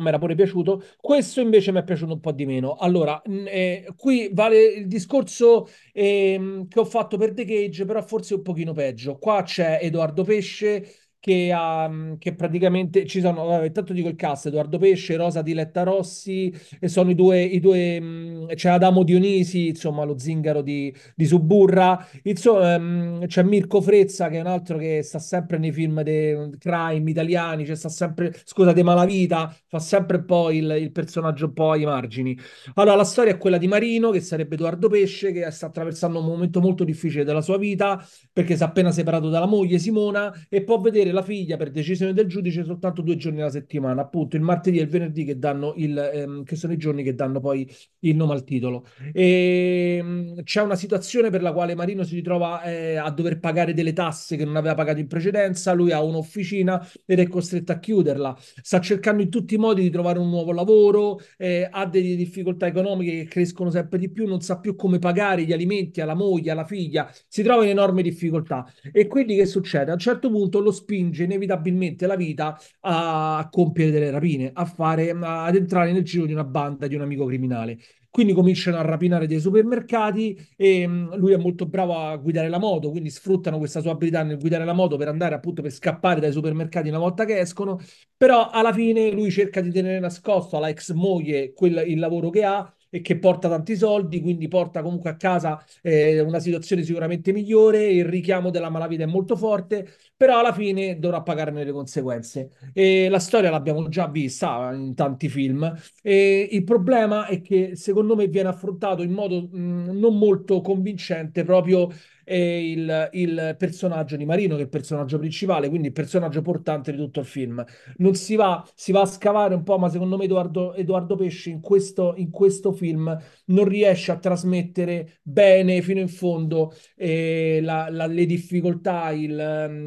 [SPEAKER 2] mi era pure piaciuto. Questo invece mi è piaciuto un po' di meno. Allora, eh, qui vale il discorso ehm, che ho fatto per The Cage, però forse un pochino peggio. Qua c'è Edoardo Pesce che, ha, che praticamente ci sono, vabbè, intanto dico il cast, Edoardo Pesce, Rosa Diletta Rossi, e sono i due, i due mh, c'è Adamo Dionisi, insomma lo zingaro di, di Suburra, insomma mh, c'è Mirko Frezza che è un altro che sta sempre nei film dei crime italiani, cioè sta sempre, scusa, De Malavita, fa sempre poi il, il personaggio un po' ai margini. Allora, la storia è quella di Marino, che sarebbe Edoardo Pesce, che sta attraversando un momento molto difficile della sua vita, perché si è appena separato dalla moglie Simona e può vedere la figlia per decisione del giudice soltanto due giorni alla settimana, appunto il martedì e il venerdì che il, ehm, che sono i giorni che danno poi il nome al titolo. E, ehm, c'è una situazione per la quale Marino si ritrova eh, a dover pagare delle tasse che non aveva pagato in precedenza, lui ha un'officina ed è costretto a chiuderla, sta cercando in tutti i modi di trovare un nuovo lavoro, eh, ha delle difficoltà economiche che crescono sempre di più, non sa più come pagare gli alimenti alla moglie, alla figlia, si trova in enormi difficoltà. E quindi che succede? A un certo punto lo spinge spinge inevitabilmente la vita a compiere delle rapine, a fare, ad entrare nel giro di una banda di un amico criminale. Quindi cominciano a rapinare dei supermercati e mh, lui è molto bravo a guidare la moto, quindi sfruttano questa sua abilità nel guidare la moto per andare appunto per scappare dai supermercati una volta che escono, però alla fine lui cerca di tenere nascosto alla ex moglie quel, il lavoro che ha e che porta tanti soldi, quindi porta comunque a casa eh, una situazione sicuramente migliore, il richiamo della malavita è molto forte, però alla fine dovrà pagarne le conseguenze. E la storia l'abbiamo già vista in tanti film. E il problema è che secondo me viene affrontato in modo mh, non molto convincente proprio e il, il, personaggio di Marino, che è il personaggio principale, quindi il personaggio portante di tutto il film. Non si va, si va a scavare un po', ma secondo me Edoardo, Edoardo Pesce in questo, in questo film non riesce a trasmettere bene fino in fondo eh, la, la, le difficoltà, il,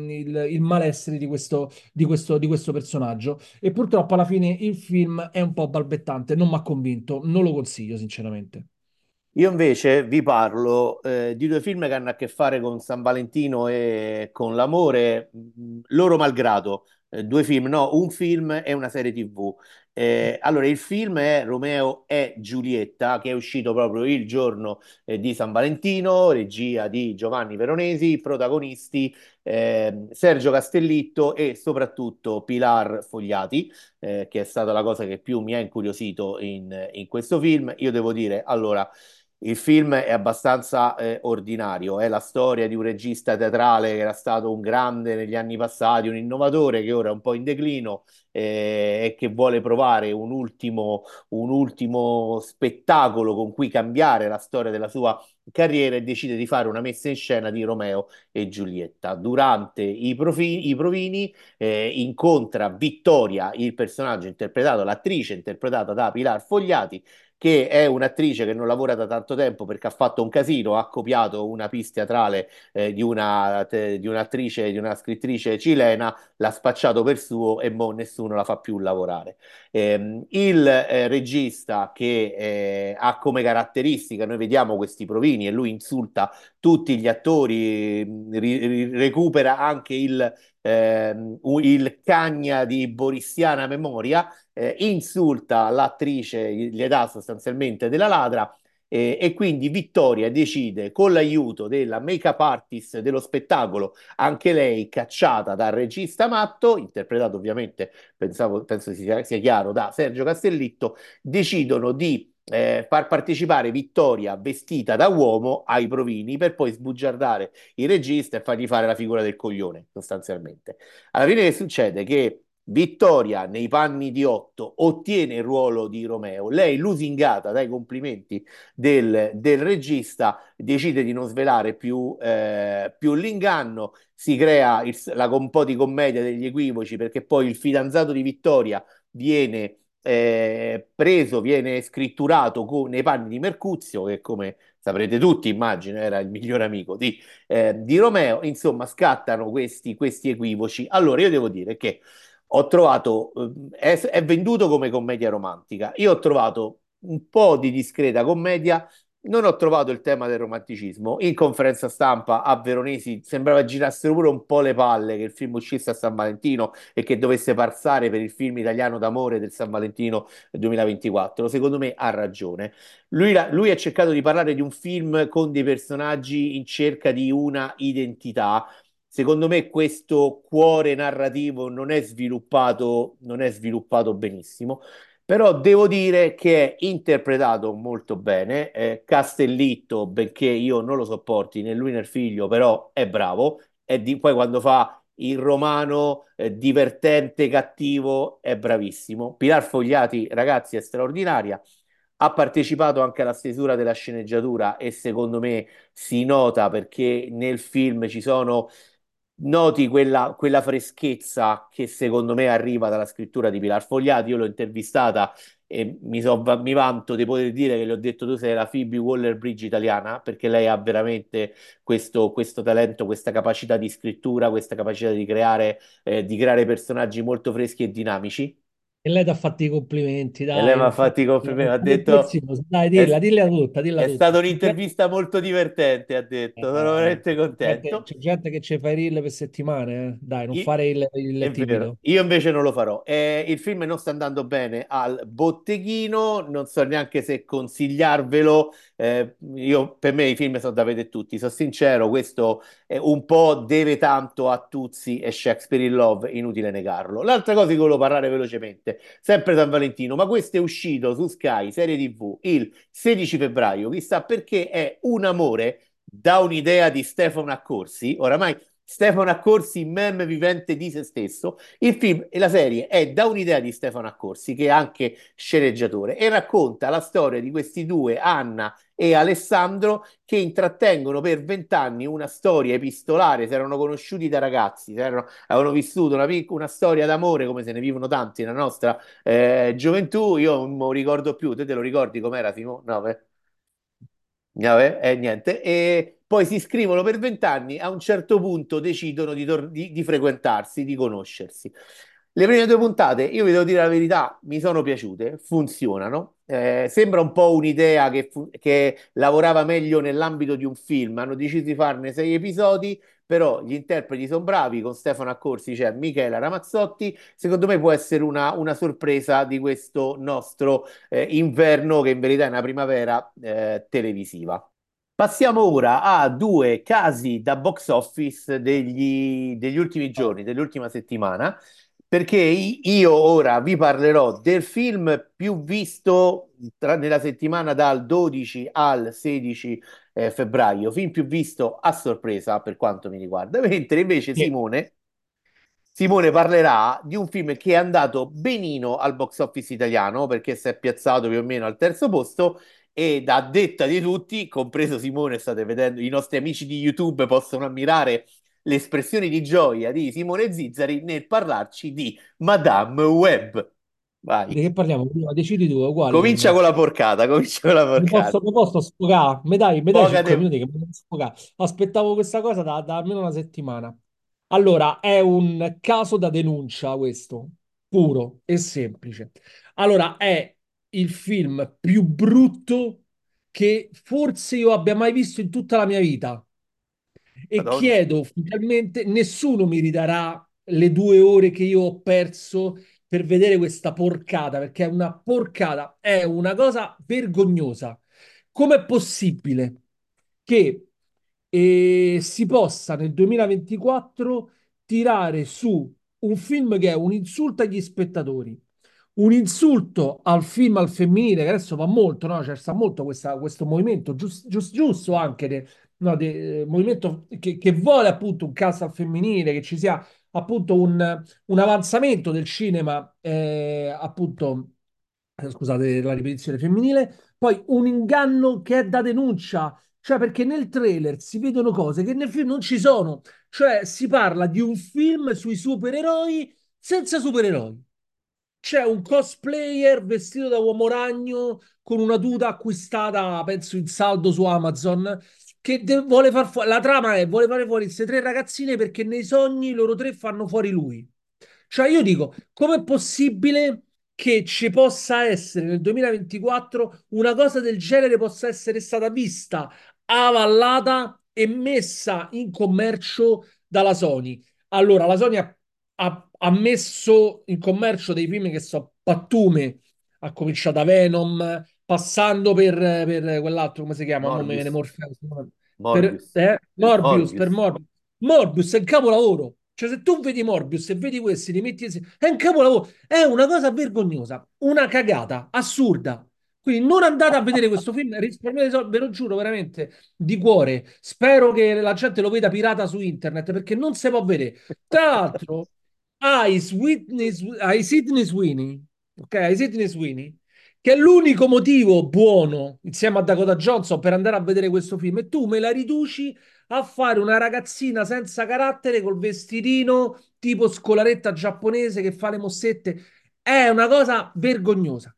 [SPEAKER 2] il, il malessere di questo, di, questo, di questo personaggio. E purtroppo alla fine il film è un po' balbettante, non mi ha convinto, non lo consiglio sinceramente.
[SPEAKER 1] Io invece vi parlo eh, di due film che hanno a che fare con San Valentino e con l'amore, mh, loro malgrado. Eh, due film, no, un film e una serie TV. Eh, allora, il film è Romeo e Giulietta, che è uscito proprio il giorno eh, di San Valentino, regia di Giovanni Veronesi, protagonisti eh, Sergio Castellitto e soprattutto Pilar Fogliati, eh, che è stata la cosa che più mi ha incuriosito in, in questo film. Io devo dire, allora. Il film è abbastanza eh, ordinario, è la storia di un regista teatrale che era stato un grande negli anni passati, un innovatore che ora è un po' in declino e che vuole provare un ultimo, un ultimo spettacolo con cui cambiare la storia della sua carriera e decide di fare una messa in scena di Romeo e Giulietta. Durante i, profi- i provini eh, incontra Vittoria, il personaggio interpretato, l'attrice interpretata da Pilar Fogliati, che è un'attrice che non lavora da tanto tempo perché ha fatto un casino, ha copiato una pista teatrale eh, di, una, te, di un'attrice, di una scrittrice cilena, l'ha spacciato per suo e mo nessuno la fa più lavorare. Eh, il eh, regista che eh, ha come caratteristica, noi vediamo questi provini e lui insulta tutti gli attori, ri, ri, recupera anche il, ehm, il cagna di Borissiana memoria eh, insulta l'attrice, gli dà sostanzialmente della ladra eh, e quindi Vittoria decide con l'aiuto della make-up artist dello spettacolo, anche lei cacciata dal regista matto, interpretato ovviamente, pensavo, penso sia, sia chiaro, da Sergio Castellitto, decidono di eh, far partecipare Vittoria vestita da uomo ai provini per poi sbugiardare il regista e fargli fare la figura del coglione, sostanzialmente. Alla fine che succede? Che Vittoria, nei panni di Otto, ottiene il ruolo di Romeo. Lei, lusingata dai complimenti del, del regista, decide di non svelare più, eh, più l'inganno. Si crea il, la, un po' di commedia degli equivoci perché poi il fidanzato di Vittoria viene eh, preso, viene scritturato con, nei panni di Mercuzio, che come saprete tutti, immagino, era il migliore amico di, eh, di Romeo. Insomma, scattano questi, questi equivoci. Allora, io devo dire che ho trovato, eh, è, è venduto come commedia romantica. Io ho trovato un po' di discreta commedia, non ho trovato il tema del romanticismo. In conferenza stampa a Veronesi sembrava girassero pure un po' le palle che il film uscisse a San Valentino e che dovesse passare per il film italiano d'amore del San Valentino 2024. Secondo me ha ragione. Lui, lui ha cercato di parlare di un film con dei personaggi in cerca di una identità secondo me questo cuore narrativo non è sviluppato, non è sviluppato benissimo. Però devo dire che è interpretato molto bene. Eh, Castellitto, benché io non lo sopporti né lui né il figlio, però è bravo. E di, poi quando fa il romano eh, divertente, cattivo, è bravissimo. Pilar Fogliati, ragazzi, è straordinaria. Ha partecipato anche alla stesura della sceneggiatura e secondo me si nota perché nel film ci sono noti quella, quella freschezza che secondo me arriva dalla scrittura di Pilar Fogliati. Io l'ho intervistata e mi, so- mi vanto di poter dire che le ho detto tu sei la Phoebe Waller-Bridge italiana perché lei ha veramente questo, questo talento, questa capacità di scrittura, questa capacità di creare, eh, di creare personaggi molto freschi e dinamici.
[SPEAKER 2] E lei ti ha fatto i complimenti,
[SPEAKER 1] E lei mi ha fatto i complimenti, ha detto.
[SPEAKER 2] Dai,
[SPEAKER 1] è,
[SPEAKER 2] dilla, dilla tutta, dilla
[SPEAKER 1] è
[SPEAKER 2] tutta.
[SPEAKER 1] stata un'intervista molto divertente, ha detto, sono
[SPEAKER 2] eh,
[SPEAKER 1] veramente contento.
[SPEAKER 2] c'è gente che ci fa i reel per settimane, eh. Dai, non
[SPEAKER 1] I-
[SPEAKER 2] fare il, il timido.
[SPEAKER 1] io invece non lo farò. Eh, il film non sta andando bene al botteghino, non so neanche se consigliarvelo. Eh, io, per me i film sono da vedere tutti, sono sincero, questo è un po' deve tanto a Tuzzi e Shakespeare in Love, inutile negarlo. L'altra cosa di cui volevo parlare velocemente, sempre San Valentino, ma questo è uscito su Sky, serie TV, il 16 febbraio, chissà perché è un amore da un'idea di Stefano Accorsi, oramai Stefano Accorsi, meme vivente di se stesso. Il film e la serie è da un'idea di Stefano Accorsi, che è anche sceneggiatore, e racconta la storia di questi due, Anna e Alessandro, che intrattengono per vent'anni una storia epistolare, si erano conosciuti da ragazzi, erano- avevano vissuto una, pic- una storia d'amore, come se ne vivono tanti nella nostra eh, gioventù. Io non me lo ricordo più, te te lo ricordi com'era, Simo? No, beh. Vabbè, e niente. E poi si iscrivono per vent'anni, a un certo punto decidono di, tor- di- di frequentarsi, di conoscersi. Le prime due puntate, io vi devo dire la verità, mi sono piaciute, funzionano. Eh, sembra un po' un'idea che, fu- che lavorava meglio nell'ambito di un film. Hanno deciso di farne sei episodi, però gli interpreti sono bravi. Con Stefano Accorsi c'è Michela Ramazzotti. Secondo me può essere una, una sorpresa di questo nostro eh, inverno, che in verità è una primavera eh, televisiva. Passiamo ora a due casi da box office degli, degli ultimi giorni, dell'ultima settimana, perché io ora vi parlerò del film più visto tra- nella settimana dal 12 al 16 eh, febbraio, film più visto a sorpresa per quanto mi riguarda, mentre invece. Simone Simone parlerà di un film che è andato benino al box office italiano perché si è piazzato più o meno al terzo posto e a detta di tutti, compreso Simone, state vedendo, i nostri amici di YouTube possono ammirare le espressioni di gioia di Simone Zizzari nel parlarci di Madame Web.
[SPEAKER 2] Di
[SPEAKER 1] Vai,
[SPEAKER 2] che parliamo? Prima decidi tu, uguale
[SPEAKER 1] comincia con la porcata, comincia con la
[SPEAKER 2] Mi posso,
[SPEAKER 1] porcata.
[SPEAKER 2] mi posso sfogare? Mi dai, mi dai
[SPEAKER 1] Poca
[SPEAKER 2] 5
[SPEAKER 1] te-
[SPEAKER 2] minuti che mi devo sfogare. Aspettavo questa cosa da, da almeno una settimana. Allora, è un caso da denuncia questo, puro e semplice. Allora, è il film più brutto che forse io abbia mai visto in tutta la mia vita. E
[SPEAKER 1] Madonna.
[SPEAKER 2] chiedo finalmente, nessuno mi ridarà le due ore che io ho perso per vedere questa porcata, perché è una porcata, è una cosa vergognosa. Com'è possibile che eh, si possa nel 2024 tirare su un film che è un insulto agli spettatori, un insulto al film al femminile, che adesso va molto, no? C'è sta molto questa- questo movimento, gius- gius- giusto anche, de- no, de- eh, movimento che, che vuole appunto un cast al femminile, che ci sia appunto un, un avanzamento del cinema, eh, appunto, eh, scusate la ripetizione femminile, poi un inganno che è da denuncia, cioè perché nel trailer si vedono cose che nel film non ci sono, cioè si parla di un film sui supereroi senza supereroi. C'è un cosplayer vestito da uomo ragno con una tuta acquistata, penso in saldo su Amazon, che vuole far fuori. La trama è vuole fare fuori queste tre ragazzine perché nei sogni loro tre fanno fuori lui. Cioè, io dico, com'è possibile che ci possa essere nel 2024 una cosa del genere possa essere stata vista, avallata e messa in commercio dalla Sony? Allora, la Sony ha, ha- ha messo in commercio dei film che so pattume, ha cominciato da Venom, passando per, per quell'altro, come si chiama? Mo me ne
[SPEAKER 1] Morbius,
[SPEAKER 2] Morpheus. Per,
[SPEAKER 1] Morbius,
[SPEAKER 2] eh? Morbius, per
[SPEAKER 1] Morbius.
[SPEAKER 2] Morbius Morbius è un capolavoro. Cioè, se tu vedi Morbius e vedi questi, li metti insieme, è un capolavoro. È una cosa vergognosa, una cagata, assurda. Quindi non andate a vedere questo film, risparmiate soldi, ve lo giuro veramente, di cuore. Spero che la gente lo veda pirata su internet perché non si può vedere. Tra l'altro, hai Sidney Sweeney, ok? Hai Sidney Sweeney, che è l'unico motivo buono, insieme a Dakota Johnson, per andare a vedere questo film. E tu me la riduci a fare una ragazzina senza carattere col vestitino tipo scolaretta giapponese che fa le mossette. È una cosa vergognosa.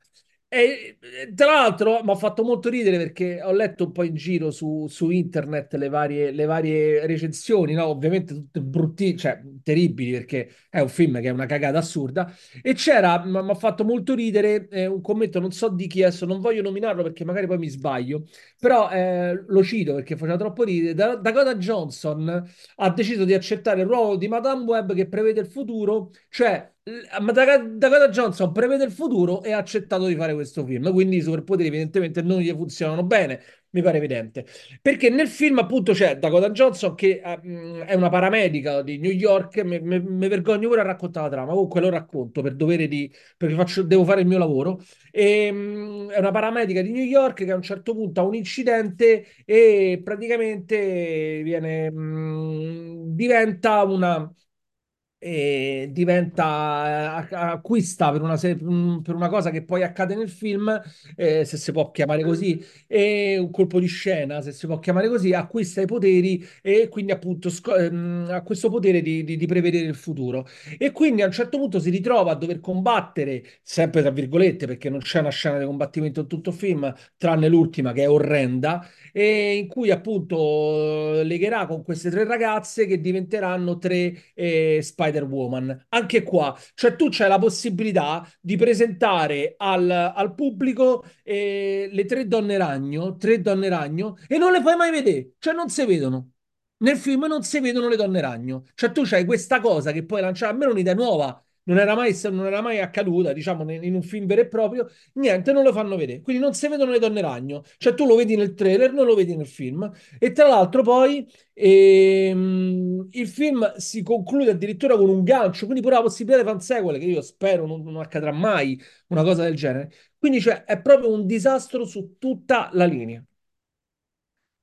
[SPEAKER 2] E tra l'altro mi ha fatto molto ridere perché ho letto un po' in giro su, su internet le varie, le varie recensioni, no? Ovviamente tutte brutti, cioè terribili perché è un film che è una cagata assurda. E c'era, mi ha fatto molto ridere eh, un commento, non so di chi adesso, non voglio nominarlo perché magari poi mi sbaglio, però eh, lo cito perché faceva troppo ridere. Da- Dakota Johnson ha deciso di accettare il ruolo di Madame Web che prevede il futuro, cioè ma Dakota Johnson prevede il futuro e ha accettato di fare questo film, quindi i superpoteri evidentemente non gli funzionano bene, mi pare evidente. Perché nel film appunto c'è Dakota Johnson che uh, è una paramedica di New York, mi vergogno pure a raccontare la trama, comunque lo racconto per dovere di... perché faccio, devo fare il mio lavoro. E, um, è una paramedica di New York che a un certo punto ha un incidente e praticamente viene, um, diventa una e diventa acquista per una, per una cosa che poi accade nel film, eh, se si può chiamare così, e un colpo di scena, se si può chiamare così, acquista i poteri e quindi appunto ehm, ha questo potere di, di, di, prevedere il futuro. E quindi a un certo punto si ritrova a dover combattere, sempre tra virgolette, perché non c'è una scena di combattimento in tutto il film, tranne l'ultima che è orrenda, e in cui appunto legherà con queste tre ragazze che diventeranno tre eh, Spider-Woman. Anche qua, cioè tu c'hai la possibilità di presentare al, al pubblico eh, le tre donne ragno, tre donne ragno, e non le fai mai vedere, cioè non si vedono. Nel film non si vedono le donne ragno. Cioè tu c'hai questa cosa che puoi lanciare, a me è un'idea nuova, non era mai, non era mai accaduta, diciamo, in un film vero e proprio, niente, non lo fanno vedere. Quindi non si vedono le donne ragno. Cioè tu lo vedi nel trailer, non lo vedi nel film. E tra l'altro poi ehm, il film si conclude addirittura con un gancio, quindi pure la possibilità di sequel, che io spero non, non accadrà mai una cosa del genere. Quindi cioè, è proprio un disastro su tutta la linea.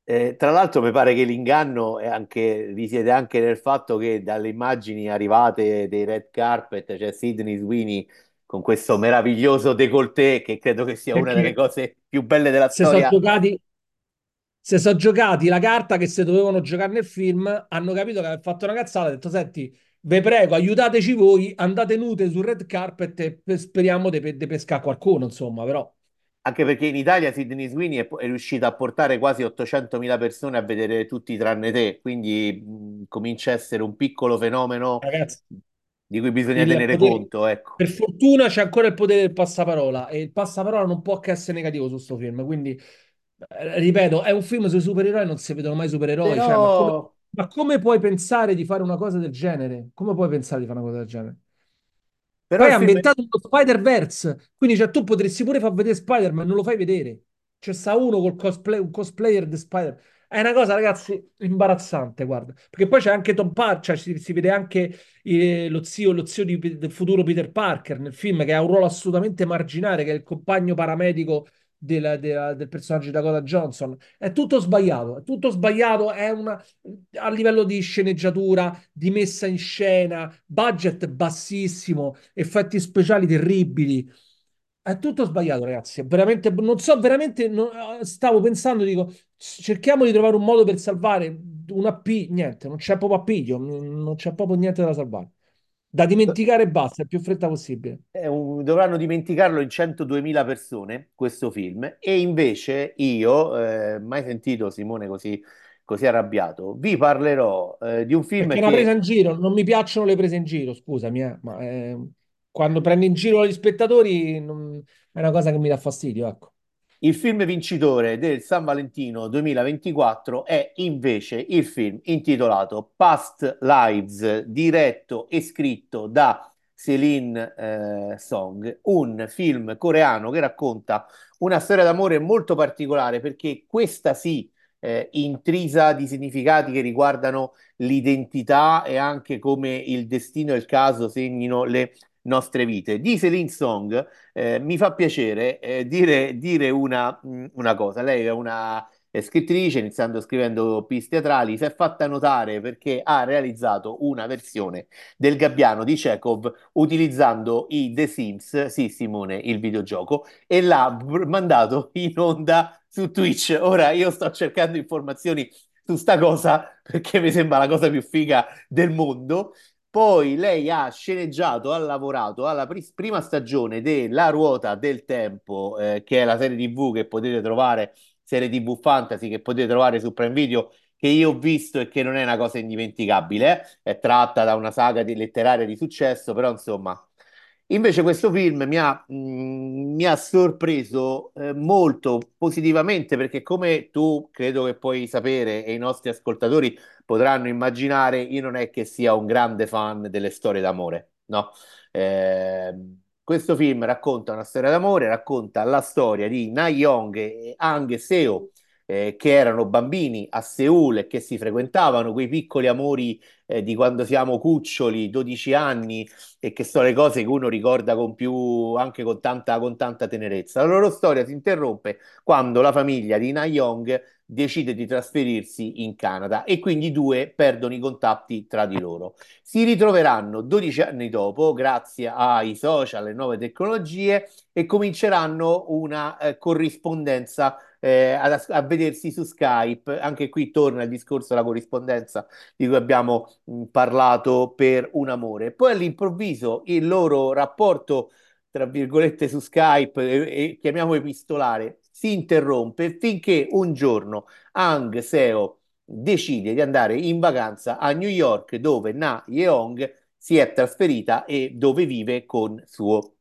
[SPEAKER 1] Eh, tra l'altro mi pare che l'inganno è anche, risiede anche nel fatto che dalle immagini arrivate dei red carpet c'è Sidney Sweeney con questo meraviglioso décolleté che credo che sia una delle
[SPEAKER 2] Perché
[SPEAKER 1] cose più belle della
[SPEAKER 2] se sono
[SPEAKER 1] storia.
[SPEAKER 2] giocati, se sono giocati la carta che se dovevano giocare nel film, hanno capito che aveva fatto una cazzata, hanno detto, senti, ve prego, aiutateci voi, andate nude sul red carpet e pe- speriamo di pe- di pescare qualcuno, insomma, però.
[SPEAKER 1] Anche perché in Italia Sidney Sweeney è, è riuscita a portare quasi 800.000 persone a vedere tutti tranne te, quindi mh, comincia a essere un piccolo fenomeno
[SPEAKER 2] Ragazzi,
[SPEAKER 1] di cui bisogna tenere
[SPEAKER 2] potere,
[SPEAKER 1] conto, ecco.
[SPEAKER 2] per fortuna c'è ancora il potere del passaparola e il passaparola non può che essere negativo su questo film, quindi eh, ripeto, è un film sui supereroi, non si vedono mai supereroi,
[SPEAKER 1] Però
[SPEAKER 2] cioè, ma come, ma come puoi pensare di fare una cosa del genere? Come puoi pensare di fare una cosa del genere?
[SPEAKER 1] Però
[SPEAKER 2] Poi
[SPEAKER 1] film
[SPEAKER 2] ambientato uno Spider-Verse, quindi cioè, tu potresti pure far vedere Spider-Man, non lo fai vedere. C'è sta uno col cosplay, un cosplayer di Spider. È una cosa, ragazzi, imbarazzante, guarda. Perché poi c'è anche Tom Parker, cioè si, si vede anche eh, lo zio, lo zio di- del futuro Peter Parker nel film, che ha un ruolo assolutamente marginale, che è il compagno paramedico della- della- del personaggio di Dakota Johnson. È tutto sbagliato, è tutto sbagliato, è una, a livello di sceneggiatura, di messa in scena, budget bassissimo, effetti speciali terribili. È tutto sbagliato, ragazzi. Veramente, non so, veramente no- stavo pensando, dico, cerchiamo di trovare un modo per salvare un AP, niente, non c'è proprio appiglio, non c'è proprio niente da salvare. Da dimenticare e basta, il più fretta possibile.
[SPEAKER 1] è un- dovranno dimenticarlo in 102.000 persone, questo film, e invece io, eh, mai sentito Simone così, così arrabbiato, vi parlerò eh, di un film
[SPEAKER 2] Perché è una presa
[SPEAKER 1] che
[SPEAKER 2] in giro, non mi piacciono le prese in giro, scusami, eh, ma eh, quando prendi in giro gli spettatori non- è una cosa che mi dà fastidio, ecco.
[SPEAKER 1] Il film vincitore del San Valentino 2024 è invece il film intitolato Past Lives, diretto e scritto da Celine eh, Song, un film coreano che racconta una storia d'amore molto particolare perché questa sì eh, intrisa di significati che riguardano l'identità e anche come il destino e il caso segnino le nostre vite. Di Celine Song eh, mi fa piacere eh, dire, dire una, mh, una cosa. Lei è una scrittrice, iniziando scrivendo piece teatrali, si è fatta notare perché ha realizzato una versione del Gabbiano di Chekhov utilizzando i The Sims, sì Simone, il videogioco, e l'ha mandato in onda su Twitch. Ora io sto cercando informazioni su sta cosa perché mi sembra la cosa più figa del mondo. Poi lei ha sceneggiato, ha lavorato alla pris- prima stagione della Ruota del Tempo, eh, che è la serie TV che potete trovare serie TV fantasy che potete trovare su Prime Video, che io ho visto e che non è una cosa indimenticabile, eh. È tratta da una saga di letteraria di successo, però insomma. Invece questo film mi ha, mh, mi ha sorpreso eh, molto positivamente perché come tu credo che puoi sapere e i nostri ascoltatori potranno immaginare, io non è che sia un grande fan delle storie d'amore, no? Eh, questo film racconta una storia d'amore, racconta la storia di Na Young e Hang Seo, eh, che erano bambini a Seul e che si frequentavano quei piccoli amori eh, di quando siamo cuccioli, 12 anni, e che sono le cose che uno ricorda con più, anche con tanta, con tanta tenerezza. La loro storia si interrompe quando la famiglia di Na Young decide di trasferirsi in Canada e quindi i due perdono i contatti tra di loro. Si ritroveranno 12 anni dopo, grazie ai social e nuove tecnologie, e cominceranno una eh, corrispondenza eh, a, a, vedersi su Skype. Anche qui torna il discorso della corrispondenza di cui abbiamo mh, parlato per un amore. Poi all'improvviso il loro rapporto, tra virgolette, su Skype, e, e chiamiamo epistolare, si interrompe finché un giorno Hang Seo decide di andare in vacanza a New York dove Na Yeong si è trasferita e dove vive con suo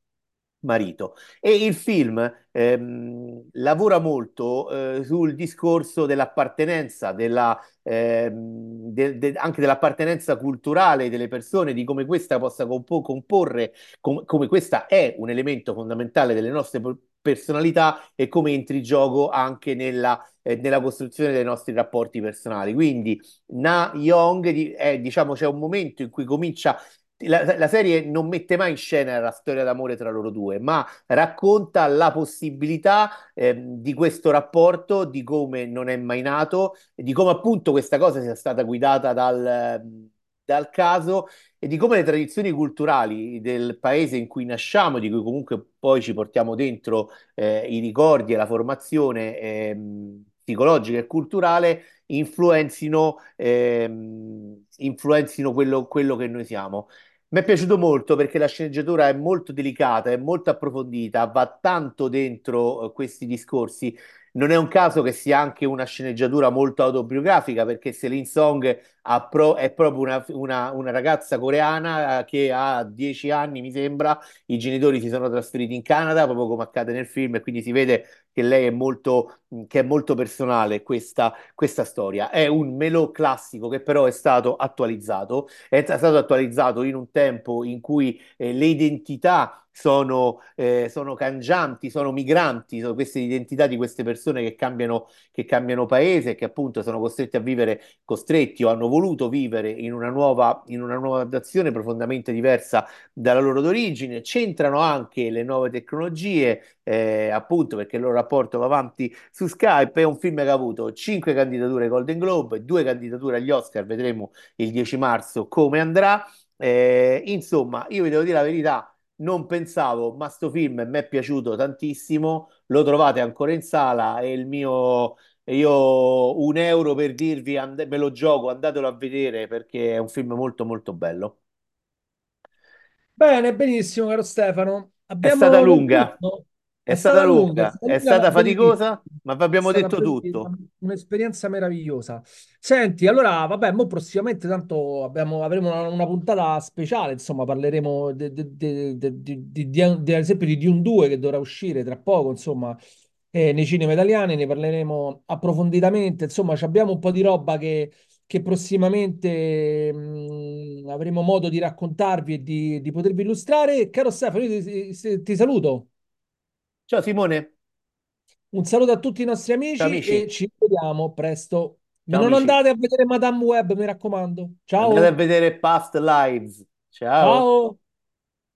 [SPEAKER 1] marito. E il film ehm, lavora molto eh, sul discorso dell'appartenenza, della, ehm, de, de, anche dell'appartenenza culturale delle persone, di come questa possa compo- comporre, com- come questa è un elemento fondamentale delle nostre personalità e come entri in gioco anche nella, eh, nella costruzione dei nostri rapporti personali. Quindi Na Young, è, diciamo, c'è un momento in cui comincia la, la, serie non mette mai in scena la storia d'amore tra loro due, ma racconta la possibilità eh, di questo rapporto, di come non è mai nato, di come appunto questa cosa sia stata guidata dal, dal caso e di come le tradizioni culturali del paese in cui nasciamo, di cui comunque poi ci portiamo dentro eh, i ricordi e la formazione eh, psicologica e culturale, influenzino, ehm, influenzino quello, quello che noi siamo. Mi è piaciuto molto perché la sceneggiatura è molto delicata, è molto approfondita, va tanto dentro eh, questi discorsi. Non è un caso che sia anche una sceneggiatura molto autobiografica perché Celine Song pro- è proprio una, una- una ragazza coreana eh, che ha 10 anni, mi sembra, i genitori si sono trasferiti in Canada, proprio come accade nel film, e quindi si vede che lei è molto, che è molto personale questa, questa storia. È un melò classico che però è stato attualizzato, è stato attualizzato in un tempo in cui eh, le identità sono, eh, sono cangianti, sono migranti, sono queste identità di queste persone che cambiano, che cambiano paese, che appunto sono costretti a vivere, costretti o hanno voluto vivere in una nuova, in una nuova nazione profondamente diversa dalla loro d'origine. C'entrano anche le nuove tecnologie, eh, appunto perché il loro rapporto va avanti su Skype. È un film che ha avuto 5 candidature Golden Globe, 2 candidature agli Oscar, vedremo il 10 marzo come andrà. Eh, insomma, io vi devo dire la verità non pensavo, ma sto film mi è piaciuto tantissimo, lo trovate ancora in sala e il mio, io un euro per dirvi and- me lo gioco, andatelo a vedere perché è un film molto molto bello.
[SPEAKER 2] Bene, benissimo, caro Stefano.
[SPEAKER 1] È stata
[SPEAKER 2] Abbiamo
[SPEAKER 1] lunga,
[SPEAKER 2] concluso.
[SPEAKER 1] È
[SPEAKER 2] È
[SPEAKER 1] stata
[SPEAKER 2] stata lunga, è
[SPEAKER 1] lunga,
[SPEAKER 2] stata
[SPEAKER 1] è stata faticosa, ma vi abbiamo detto tutto.
[SPEAKER 2] un'esperienza meravigliosa. Senti, allora, vabbè, mo prossimamente tanto abbiamo- avremo una, una puntata speciale, insomma, parleremo de- de- de- de- di, ad esempio di Dune 2 che dovrà uscire tra poco, insomma, eh, nei cinema italiani, ne parleremo approfonditamente, insomma, ci abbiamo un po' di roba che che prossimamente mh, avremo modo di raccontarvi e di, di potervi illustrare. Caro Stefano, io ti- ti saluto.
[SPEAKER 1] Ciao Simone.
[SPEAKER 2] Un saluto a tutti i nostri
[SPEAKER 1] Ciao
[SPEAKER 2] amici e
[SPEAKER 1] amici,
[SPEAKER 2] ci vediamo presto.
[SPEAKER 1] ciao
[SPEAKER 2] Non
[SPEAKER 1] amici.
[SPEAKER 2] andate a vedere Madame Web, mi raccomando.
[SPEAKER 1] Andate a
[SPEAKER 2] Ciao,
[SPEAKER 1] vedere Past Lives. Ciao.
[SPEAKER 2] ciao.